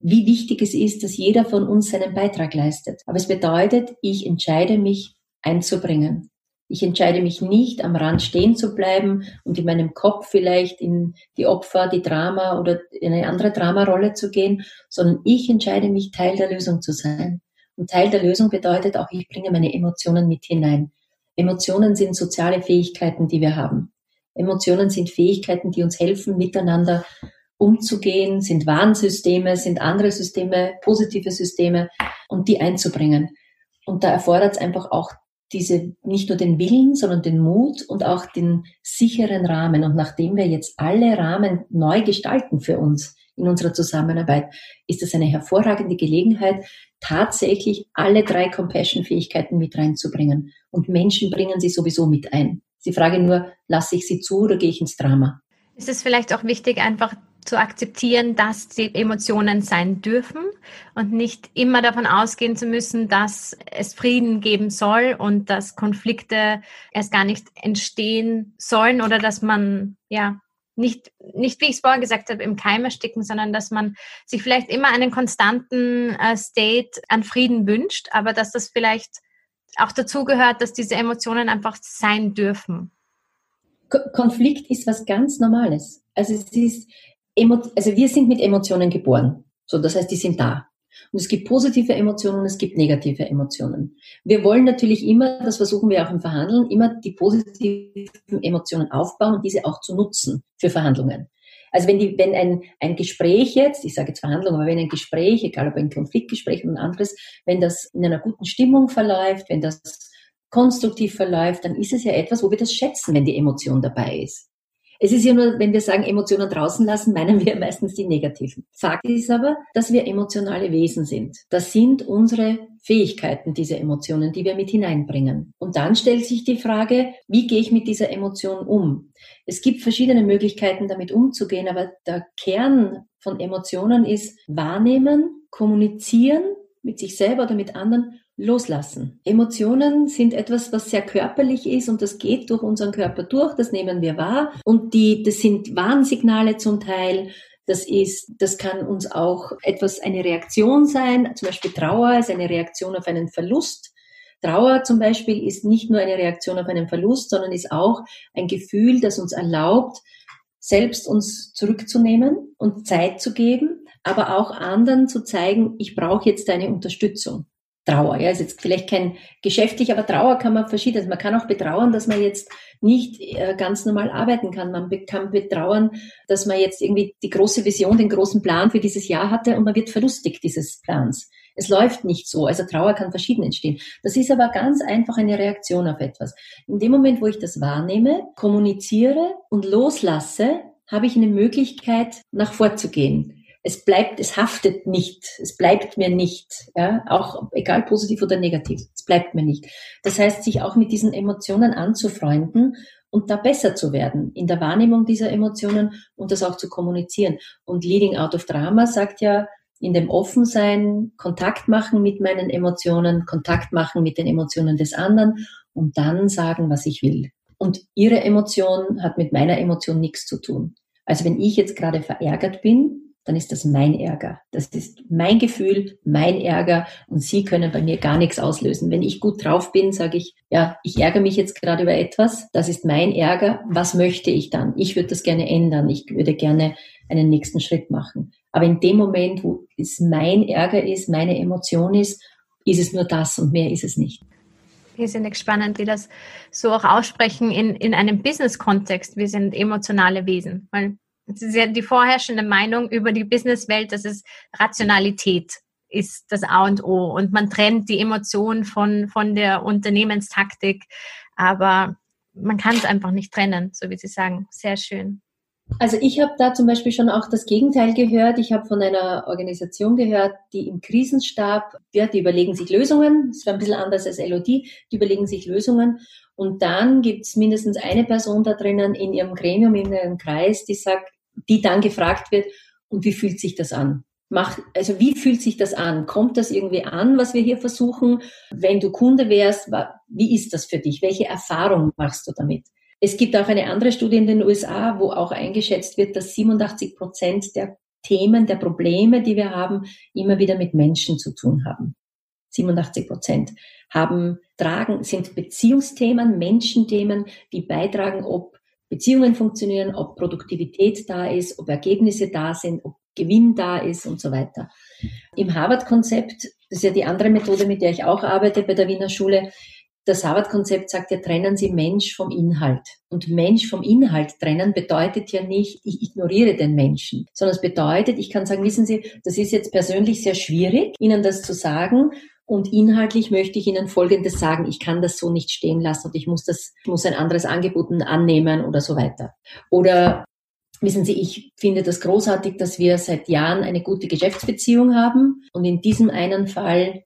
wie wichtig es ist, dass jeder von uns seinen Beitrag leistet. Aber es bedeutet, ich entscheide mich einzubringen. Ich entscheide mich nicht, am Rand stehen zu bleiben und in meinem Kopf vielleicht in die Opfer, die Drama oder in eine andere Dramarolle zu gehen, sondern ich entscheide mich, Teil der Lösung zu sein. Und Teil der Lösung bedeutet auch, ich bringe meine Emotionen mit hinein. Emotionen sind soziale Fähigkeiten, die wir haben. Emotionen sind Fähigkeiten, die uns helfen, miteinander umzugehen, sind Warnsysteme, sind andere Systeme, positive Systeme und die einzubringen. Und da erfordert es einfach auch diese, nicht nur den Willen, sondern den Mut und auch den sicheren Rahmen. Und nachdem wir jetzt alle Rahmen neu gestalten für uns in unserer Zusammenarbeit, ist das eine hervorragende Gelegenheit, tatsächlich alle drei Compassion-Fähigkeiten mit reinzubringen. Und Menschen bringen sie sowieso mit ein. Sie fragen nur, lasse ich sie zu oder gehe ich ins Drama? Ist es vielleicht auch wichtig, einfach zu akzeptieren, dass die Emotionen sein dürfen und nicht immer davon ausgehen zu müssen, dass es Frieden geben soll und dass Konflikte erst gar nicht entstehen sollen oder dass man ja nicht, nicht, wie ich es vorher gesagt habe, im Keim ersticken, sondern dass man sich vielleicht immer einen konstanten äh, State an Frieden wünscht, aber dass das vielleicht auch dazu gehört, dass diese Emotionen einfach sein dürfen. Konflikt ist was ganz Normales. Also es ist, also wir sind mit Emotionen geboren. So, das heißt, die sind da. Und es gibt positive Emotionen, es gibt negative Emotionen. Wir wollen natürlich immer, das versuchen wir auch im Verhandeln, immer die positiven Emotionen aufbauen und diese auch zu nutzen für Verhandlungen. Also wenn, die, wenn ein, ein Gespräch jetzt, ich sage jetzt Verhandlung, aber wenn ein Gespräch, egal ob ein Konfliktgespräch oder ein anderes, wenn das in einer guten Stimmung verläuft, wenn das konstruktiv verläuft, dann ist es ja etwas, wo wir das schätzen, wenn die Emotion dabei ist. Es ist ja nur, wenn wir sagen, Emotionen draußen lassen, meinen wir meistens die negativen. Fakt ist aber, dass wir emotionale Wesen sind. Das sind unsere Fähigkeiten, diese Emotionen, die wir mit hineinbringen. Und dann stellt sich die Frage, wie gehe ich mit dieser Emotion um? Es gibt verschiedene Möglichkeiten, damit umzugehen, aber der Kern von Emotionen ist wahrnehmen, kommunizieren mit sich selber oder mit anderen loslassen. Emotionen sind etwas, was sehr körperlich ist und das geht durch unseren Körper durch, das nehmen wir wahr und die, das sind Warnsignale zum Teil. Das ist, das kann uns auch etwas, eine Reaktion sein. Zum Beispiel Trauer ist eine Reaktion auf einen Verlust. Trauer zum Beispiel ist nicht nur eine Reaktion auf einen Verlust, sondern ist auch ein Gefühl, das uns erlaubt, selbst uns zurückzunehmen und Zeit zu geben, aber auch anderen zu zeigen, ich brauche jetzt deine Unterstützung. Trauer, ja, ist jetzt vielleicht kein geschäftlich, aber Trauer kann man verschieden. Man kann auch betrauern, dass man jetzt nicht äh, ganz normal arbeiten kann. Man kann betrauern, dass man jetzt irgendwie die große Vision, den großen Plan für dieses Jahr hatte und man wird verlustig dieses Plans. Es läuft nicht so. Also Trauer kann verschieden entstehen. Das ist aber ganz einfach eine Reaktion auf etwas. In dem Moment, wo ich das wahrnehme, kommuniziere und loslasse, habe ich eine Möglichkeit, nach vorzugehen es bleibt, es haftet nicht, es bleibt mir nicht, ja, auch egal positiv oder negativ, es bleibt mir nicht. Das heißt, sich auch mit diesen Emotionen anzufreunden und da besser zu werden in der Wahrnehmung dieser Emotionen und das auch zu kommunizieren. Und Leading Out of Drama sagt ja, in dem Offensein Kontakt machen mit meinen Emotionen, Kontakt machen mit den Emotionen des anderen und dann sagen, was ich will. Und ihre Emotion hat mit meiner Emotion nichts zu tun. Also wenn ich jetzt gerade verärgert bin, dann ist das mein Ärger. Das ist mein Gefühl, mein Ärger und Sie können bei mir gar nichts auslösen. Wenn ich gut drauf bin, sage ich, ja, ich ärgere mich jetzt gerade über etwas, das ist mein Ärger, was möchte ich dann? Ich würde das gerne ändern, ich würde gerne einen nächsten Schritt machen. Aber in dem Moment, wo es mein Ärger ist, meine Emotion ist, ist es nur das und mehr ist es nicht. Wir sind spannend, wie das so auch aussprechen in, in einem Business-Kontext. Wir sind emotionale Wesen, weil die vorherrschende Meinung über die Businesswelt, dass es Rationalität ist das A und O und man trennt die Emotion von, von der Unternehmenstaktik, aber man kann es einfach nicht trennen, so wie Sie sagen. Sehr schön. Also ich habe da zum Beispiel schon auch das Gegenteil gehört. Ich habe von einer Organisation gehört, die im Krisenstab, ja, die überlegen sich Lösungen. Das war ein bisschen anders als LOD. Die überlegen sich Lösungen. Und dann gibt es mindestens eine Person da drinnen in ihrem Gremium, in ihrem Kreis, die sagt, die dann gefragt wird, und wie fühlt sich das an? Mach, also wie fühlt sich das an? Kommt das irgendwie an, was wir hier versuchen? Wenn du Kunde wärst, wie ist das für dich? Welche Erfahrung machst du damit? Es gibt auch eine andere Studie in den USA, wo auch eingeschätzt wird, dass 87 Prozent der Themen, der Probleme, die wir haben, immer wieder mit Menschen zu tun haben. 87 Prozent haben, tragen, sind Beziehungsthemen, Menschenthemen, die beitragen, ob Beziehungen funktionieren, ob Produktivität da ist, ob Ergebnisse da sind, ob Gewinn da ist und so weiter. Im Harvard-Konzept, das ist ja die andere Methode, mit der ich auch arbeite bei der Wiener Schule, das Harvard-Konzept sagt ja, trennen Sie Mensch vom Inhalt. Und Mensch vom Inhalt trennen bedeutet ja nicht, ich ignoriere den Menschen, sondern es bedeutet, ich kann sagen, wissen Sie, das ist jetzt persönlich sehr schwierig, Ihnen das zu sagen, und inhaltlich möchte ich Ihnen Folgendes sagen. Ich kann das so nicht stehen lassen und ich muss das, ich muss ein anderes Angebot annehmen oder so weiter. Oder wissen Sie, ich finde das großartig, dass wir seit Jahren eine gute Geschäftsbeziehung haben und in diesem einen Fall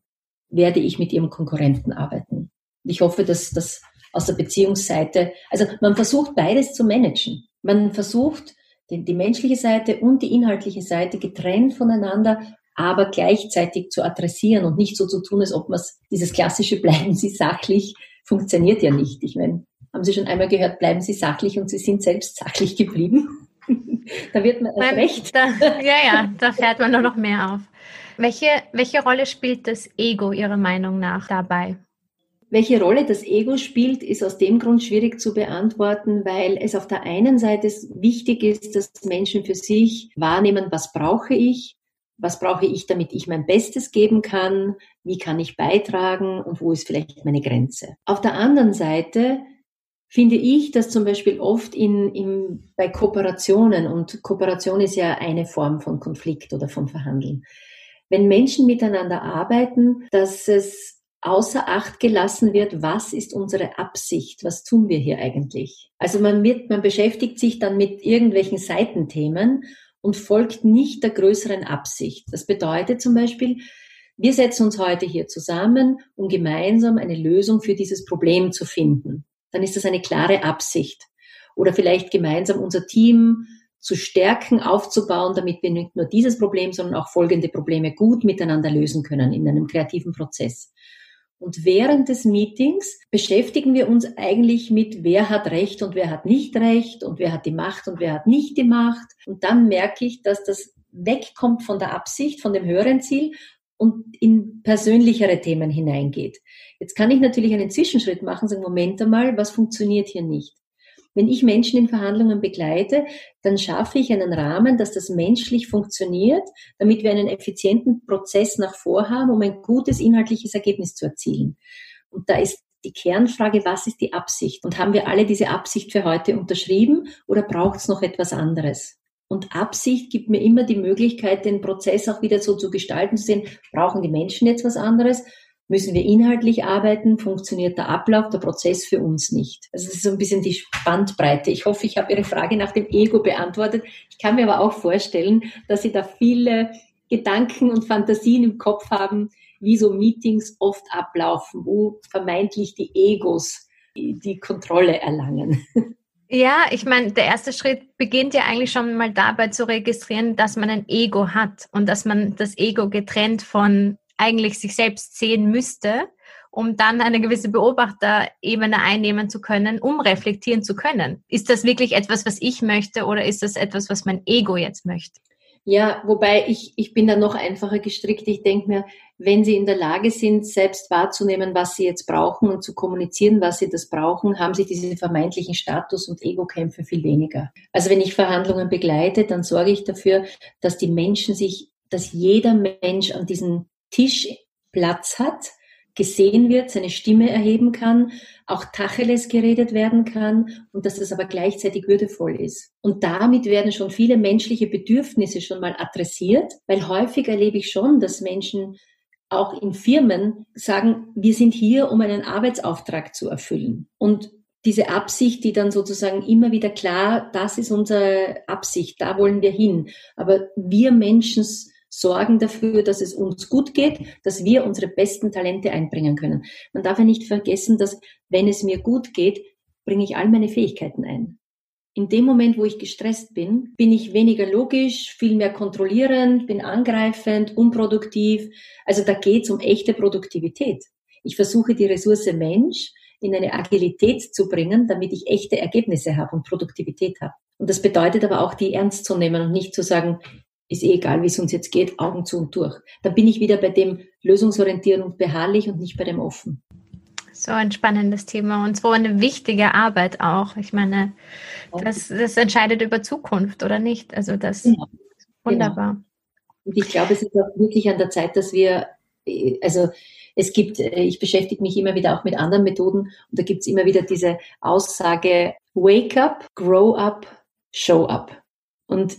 werde ich mit Ihrem Konkurrenten arbeiten. Ich hoffe, dass das aus der Beziehungsseite, also man versucht beides zu managen. Man versucht die, die menschliche Seite und die inhaltliche Seite getrennt voneinander aber gleichzeitig zu adressieren und nicht so zu tun, als ob man dieses klassische bleiben Sie sachlich funktioniert ja nicht. Ich meine, haben Sie schon einmal gehört, bleiben Sie sachlich und Sie sind selbst sachlich geblieben? da wird man erst recht. Da, ja, ja, da fährt man nur noch mehr auf. Welche, welche Rolle spielt das Ego Ihrer Meinung nach dabei? Welche Rolle das Ego spielt, ist aus dem Grund schwierig zu beantworten, weil es auf der einen Seite wichtig ist, dass Menschen für sich wahrnehmen, was brauche ich, was brauche ich, damit ich mein Bestes geben kann, wie kann ich beitragen und wo ist vielleicht meine Grenze. Auf der anderen Seite finde ich, dass zum Beispiel oft in, in, bei Kooperationen, und Kooperation ist ja eine Form von Konflikt oder von Verhandeln, wenn Menschen miteinander arbeiten, dass es außer Acht gelassen wird, was ist unsere Absicht, was tun wir hier eigentlich. Also man wird, man beschäftigt sich dann mit irgendwelchen Seitenthemen und folgt nicht der größeren Absicht. Das bedeutet zum Beispiel, wir setzen uns heute hier zusammen, um gemeinsam eine Lösung für dieses Problem zu finden. Dann ist das eine klare Absicht. Oder vielleicht gemeinsam unser Team zu stärken, aufzubauen, damit wir nicht nur dieses Problem, sondern auch folgende Probleme gut miteinander lösen können in einem kreativen Prozess. Und während des Meetings beschäftigen wir uns eigentlich mit, wer hat Recht und wer hat nicht Recht und wer hat die Macht und wer hat nicht die Macht. Und dann merke ich, dass das wegkommt von der Absicht, von dem höheren Ziel und in persönlichere Themen hineingeht. Jetzt kann ich natürlich einen Zwischenschritt machen, sagen, Moment einmal, was funktioniert hier nicht? Wenn ich Menschen in Verhandlungen begleite, dann schaffe ich einen Rahmen, dass das menschlich funktioniert, damit wir einen effizienten Prozess nach vorhaben, um ein gutes inhaltliches Ergebnis zu erzielen. Und da ist die Kernfrage, was ist die Absicht? Und haben wir alle diese Absicht für heute unterschrieben oder braucht es noch etwas anderes? Und Absicht gibt mir immer die Möglichkeit, den Prozess auch wieder so zu gestalten, zu sehen, brauchen die Menschen jetzt was anderes? Müssen wir inhaltlich arbeiten? Funktioniert der Ablauf, der Prozess für uns nicht? Also das ist so ein bisschen die Bandbreite. Ich hoffe, ich habe Ihre Frage nach dem Ego beantwortet. Ich kann mir aber auch vorstellen, dass Sie da viele Gedanken und Fantasien im Kopf haben, wie so Meetings oft ablaufen, wo vermeintlich die Egos die Kontrolle erlangen. Ja, ich meine, der erste Schritt beginnt ja eigentlich schon mal dabei zu registrieren, dass man ein Ego hat und dass man das Ego getrennt von eigentlich sich selbst sehen müsste, um dann eine gewisse Beobachterebene einnehmen zu können, um reflektieren zu können. Ist das wirklich etwas, was ich möchte oder ist das etwas, was mein Ego jetzt möchte? Ja, wobei ich, ich bin da noch einfacher gestrickt. Ich denke mir, wenn Sie in der Lage sind, selbst wahrzunehmen, was Sie jetzt brauchen und zu kommunizieren, was Sie das brauchen, haben Sie diese vermeintlichen Status- und Ego-Kämpfe viel weniger. Also wenn ich Verhandlungen begleite, dann sorge ich dafür, dass die Menschen sich, dass jeder Mensch an diesem Tisch Platz hat, gesehen wird, seine Stimme erheben kann, auch Tacheles geredet werden kann und dass das aber gleichzeitig würdevoll ist. Und damit werden schon viele menschliche Bedürfnisse schon mal adressiert, weil häufig erlebe ich schon, dass Menschen auch in Firmen sagen, wir sind hier, um einen Arbeitsauftrag zu erfüllen. Und diese Absicht, die dann sozusagen immer wieder klar, das ist unsere Absicht, da wollen wir hin. Aber wir Menschen sorgen dafür, dass es uns gut geht, dass wir unsere besten Talente einbringen können. Man darf ja nicht vergessen, dass wenn es mir gut geht, bringe ich all meine Fähigkeiten ein. In dem Moment, wo ich gestresst bin, bin ich weniger logisch, viel mehr kontrollierend, bin angreifend, unproduktiv. Also da geht es um echte Produktivität. Ich versuche die Ressource Mensch in eine Agilität zu bringen, damit ich echte Ergebnisse habe und Produktivität habe. Und das bedeutet aber auch, die ernst zu nehmen und nicht zu sagen, ist eh egal, wie es uns jetzt geht, Augen zu und durch. Dann bin ich wieder bei dem lösungsorientieren und beharrlich und nicht bei dem offen. So ein spannendes Thema und so eine wichtige Arbeit auch. Ich meine, das, das entscheidet über Zukunft oder nicht. Also das genau. ist wunderbar. Genau. Und ich glaube, es ist auch wirklich an der Zeit, dass wir, also es gibt, ich beschäftige mich immer wieder auch mit anderen Methoden und da gibt es immer wieder diese Aussage, wake up, grow up, show up. Und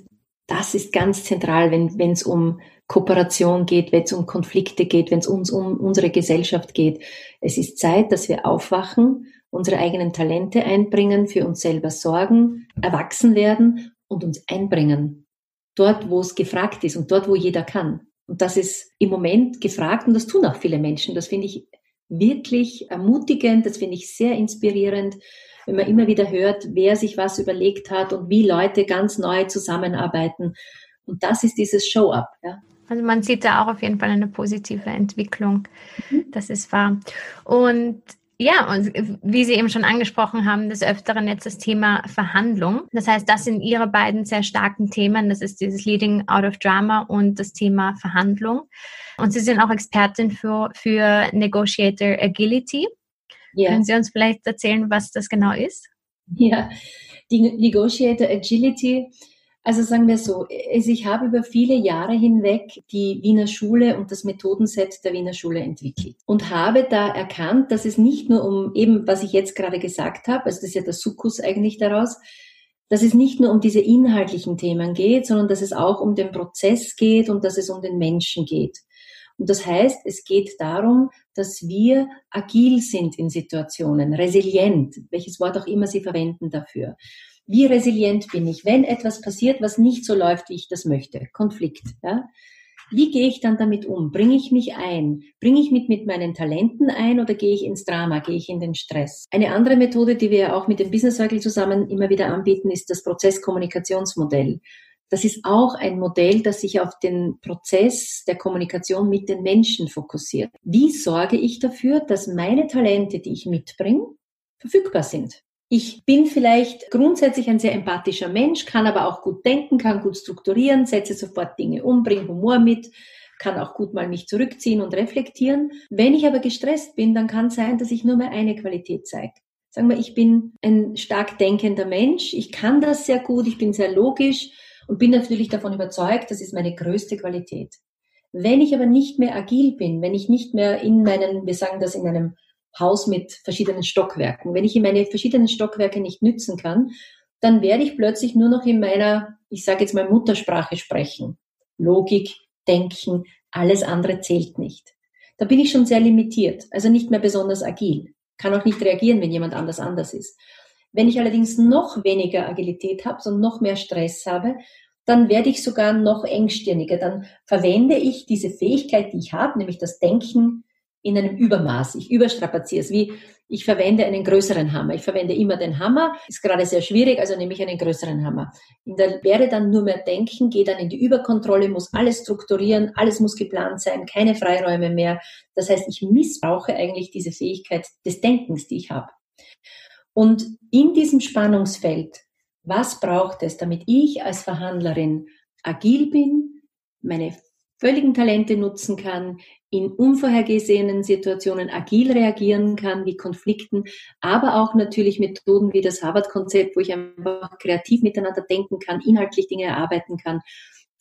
das ist ganz zentral, wenn es um Kooperation geht, wenn es um Konflikte geht, wenn es uns um unsere Gesellschaft geht. Es ist Zeit, dass wir aufwachen, unsere eigenen Talente einbringen, für uns selber sorgen, erwachsen werden und uns einbringen. Dort, wo es gefragt ist und dort, wo jeder kann. Und das ist im Moment gefragt und das tun auch viele Menschen. Das finde ich wirklich ermutigend, das finde ich sehr inspirierend wenn man immer wieder hört, wer sich was überlegt hat und wie Leute ganz neu zusammenarbeiten. Und das ist dieses Show-up. Ja. Also man sieht da auch auf jeden Fall eine positive Entwicklung. Mhm. Das ist wahr. Und ja, und wie Sie eben schon angesprochen haben, des Öfteren jetzt das Thema Verhandlung. Das heißt, das sind Ihre beiden sehr starken Themen. Das ist dieses Leading Out of Drama und das Thema Verhandlung. Und Sie sind auch Expertin für, für Negotiator Agility. Ja. Können Sie uns vielleicht erzählen, was das genau ist? Ja, die Negotiator Agility, also sagen wir so, ich habe über viele Jahre hinweg die Wiener Schule und das Methodenset der Wiener Schule entwickelt und habe da erkannt, dass es nicht nur um eben, was ich jetzt gerade gesagt habe, also das ist ja der Sukkus eigentlich daraus, dass es nicht nur um diese inhaltlichen Themen geht, sondern dass es auch um den Prozess geht und dass es um den Menschen geht. Und das heißt, es geht darum, dass wir agil sind in Situationen, resilient, welches Wort auch immer Sie verwenden dafür. Wie resilient bin ich, wenn etwas passiert, was nicht so läuft, wie ich das möchte? Konflikt. Ja? Wie gehe ich dann damit um? Bringe ich mich ein? Bringe ich mich mit meinen Talenten ein oder gehe ich ins Drama? Gehe ich in den Stress? Eine andere Methode, die wir auch mit dem Business Circle zusammen immer wieder anbieten, ist das Prozesskommunikationsmodell. Das ist auch ein Modell, das sich auf den Prozess der Kommunikation mit den Menschen fokussiert. Wie sorge ich dafür, dass meine Talente, die ich mitbringe, verfügbar sind? Ich bin vielleicht grundsätzlich ein sehr empathischer Mensch, kann aber auch gut denken, kann gut strukturieren, setze sofort Dinge um, bringe Humor mit, kann auch gut mal mich zurückziehen und reflektieren. Wenn ich aber gestresst bin, dann kann es sein, dass ich nur mehr eine Qualität zeige. Sagen wir, ich bin ein stark denkender Mensch, ich kann das sehr gut, ich bin sehr logisch und bin natürlich davon überzeugt, das ist meine größte Qualität. Wenn ich aber nicht mehr agil bin, wenn ich nicht mehr in meinen, wir sagen das in einem Haus mit verschiedenen Stockwerken, wenn ich in meine verschiedenen Stockwerke nicht nützen kann, dann werde ich plötzlich nur noch in meiner, ich sage jetzt mal Muttersprache sprechen. Logik, Denken, alles andere zählt nicht. Da bin ich schon sehr limitiert, also nicht mehr besonders agil. Kann auch nicht reagieren, wenn jemand anders anders ist. Wenn ich allerdings noch weniger Agilität habe und noch mehr Stress habe, dann werde ich sogar noch engstirniger. Dann verwende ich diese Fähigkeit, die ich habe, nämlich das Denken in einem Übermaß. Ich überstrapaziere es, wie ich verwende einen größeren Hammer. Ich verwende immer den Hammer, ist gerade sehr schwierig, also nehme ich einen größeren Hammer. In der werde dann nur mehr denken, gehe dann in die Überkontrolle, muss alles strukturieren, alles muss geplant sein, keine Freiräume mehr. Das heißt, ich missbrauche eigentlich diese Fähigkeit des Denkens, die ich habe. Und in diesem Spannungsfeld was braucht es, damit ich als Verhandlerin agil bin, meine völligen Talente nutzen kann, in unvorhergesehenen Situationen agil reagieren kann, wie Konflikten, aber auch natürlich Methoden wie das Harvard-Konzept, wo ich einfach kreativ miteinander denken kann, inhaltlich Dinge erarbeiten kann.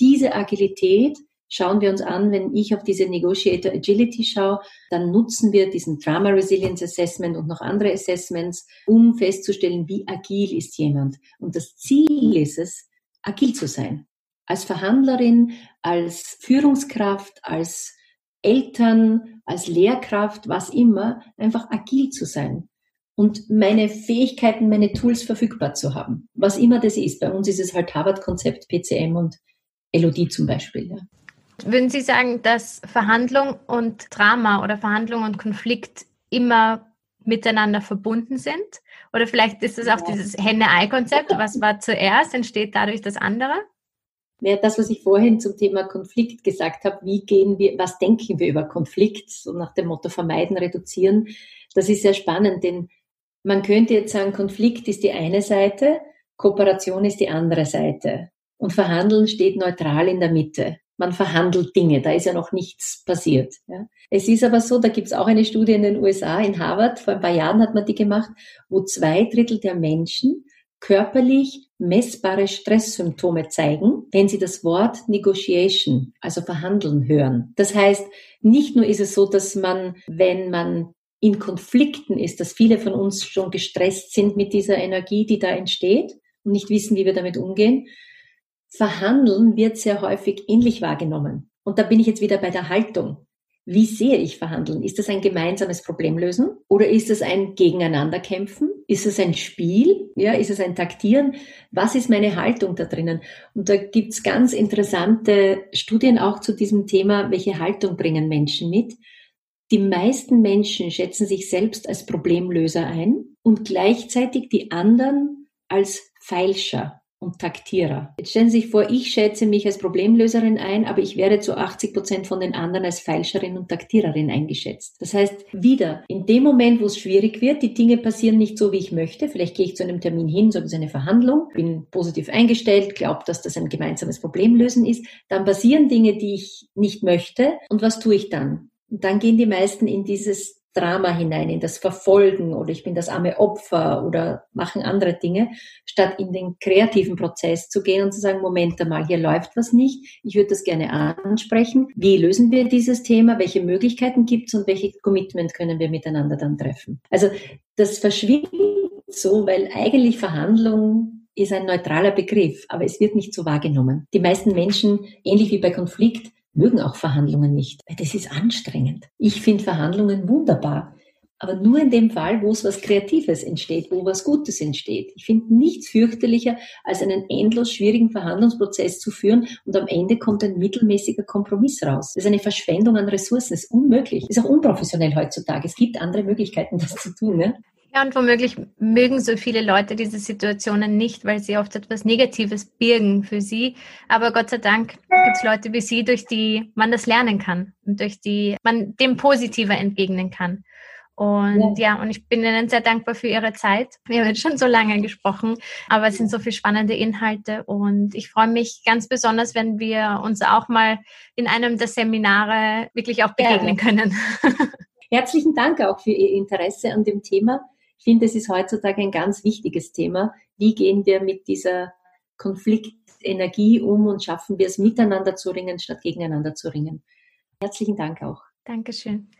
Diese Agilität schauen wir uns an, wenn ich auf diese Negotiator Agility schaue, dann nutzen wir diesen Drama Resilience Assessment und noch andere Assessments, um festzustellen, wie agil ist jemand. Und das Ziel ist es, agil zu sein. Als Verhandlerin, als Führungskraft, als Eltern, als Lehrkraft, was immer, einfach agil zu sein und meine Fähigkeiten, meine Tools verfügbar zu haben. Was immer das ist. Bei uns ist es halt Harvard-Konzept, PCM und LOD zum Beispiel. Ja. Würden Sie sagen, dass Verhandlung und Drama oder Verhandlung und Konflikt immer miteinander verbunden sind? Oder vielleicht ist es auch dieses Henne-Ei-Konzept, was war zuerst, entsteht dadurch das andere? Ja, das, was ich vorhin zum Thema Konflikt gesagt habe, wie gehen wir, was denken wir über Konflikt, so nach dem Motto vermeiden, reduzieren, das ist sehr spannend, denn man könnte jetzt sagen, Konflikt ist die eine Seite, Kooperation ist die andere Seite und Verhandeln steht neutral in der Mitte man verhandelt Dinge, da ist ja noch nichts passiert. Ja. Es ist aber so, da gibt es auch eine Studie in den USA, in Harvard, vor ein paar Jahren hat man die gemacht, wo zwei Drittel der Menschen körperlich messbare Stresssymptome zeigen, wenn sie das Wort Negotiation, also verhandeln hören. Das heißt, nicht nur ist es so, dass man, wenn man in Konflikten ist, dass viele von uns schon gestresst sind mit dieser Energie, die da entsteht und nicht wissen, wie wir damit umgehen, Verhandeln wird sehr häufig ähnlich wahrgenommen. Und da bin ich jetzt wieder bei der Haltung. Wie sehe ich Verhandeln? Ist das ein gemeinsames Problemlösen oder ist es ein Gegeneinanderkämpfen? Ist es ein Spiel? Ja, ist es ein Taktieren? Was ist meine Haltung da drinnen? Und da gibt's ganz interessante Studien auch zu diesem Thema, welche Haltung bringen Menschen mit. Die meisten Menschen schätzen sich selbst als Problemlöser ein und gleichzeitig die anderen als Feilscher und Taktierer. Jetzt stellen Sie sich vor, ich schätze mich als Problemlöserin ein, aber ich werde zu 80 Prozent von den anderen als Feilscherin und Taktiererin eingeschätzt. Das heißt, wieder, in dem Moment, wo es schwierig wird, die Dinge passieren nicht so, wie ich möchte. Vielleicht gehe ich zu einem Termin hin, so ist eine Verhandlung, bin positiv eingestellt, glaube, dass das ein gemeinsames Problemlösen ist. Dann passieren Dinge, die ich nicht möchte. Und was tue ich dann? Und dann gehen die meisten in dieses Drama hinein, in das Verfolgen oder ich bin das arme Opfer oder machen andere Dinge, statt in den kreativen Prozess zu gehen und zu sagen, Moment einmal, hier läuft was nicht, ich würde das gerne ansprechen. Wie lösen wir dieses Thema? Welche Möglichkeiten gibt es und welche Commitment können wir miteinander dann treffen? Also das verschwindet so, weil eigentlich Verhandlung ist ein neutraler Begriff, aber es wird nicht so wahrgenommen. Die meisten Menschen, ähnlich wie bei Konflikt, mögen auch Verhandlungen nicht, weil das ist anstrengend. Ich finde Verhandlungen wunderbar, aber nur in dem Fall, wo es was Kreatives entsteht, wo was Gutes entsteht. Ich finde nichts fürchterlicher, als einen endlos schwierigen Verhandlungsprozess zu führen und am Ende kommt ein mittelmäßiger Kompromiss raus. Das ist eine Verschwendung an Ressourcen, das ist unmöglich. Das ist auch unprofessionell heutzutage. Es gibt andere Möglichkeiten, das zu tun. Ne? Ja, und womöglich mögen so viele Leute diese Situationen nicht, weil sie oft etwas Negatives birgen für sie. Aber Gott sei Dank gibt es Leute wie Sie, durch die man das lernen kann und durch die man dem positiver entgegnen kann. Und ja. ja. und ich bin Ihnen sehr dankbar für Ihre Zeit. Wir haben jetzt schon so lange gesprochen, aber es sind so viele spannende Inhalte und ich freue mich ganz besonders, wenn wir uns auch mal in einem der Seminare wirklich auch begegnen ja. können. Herzlichen Dank auch für Ihr Interesse an dem Thema Ich finde, es ist heutzutage ein ganz wichtiges Thema. Wie gehen wir mit dieser Konfliktenergie um und schaffen wir es miteinander zu ringen, statt gegeneinander zu ringen? Herzlichen Dank auch. Dankeschön.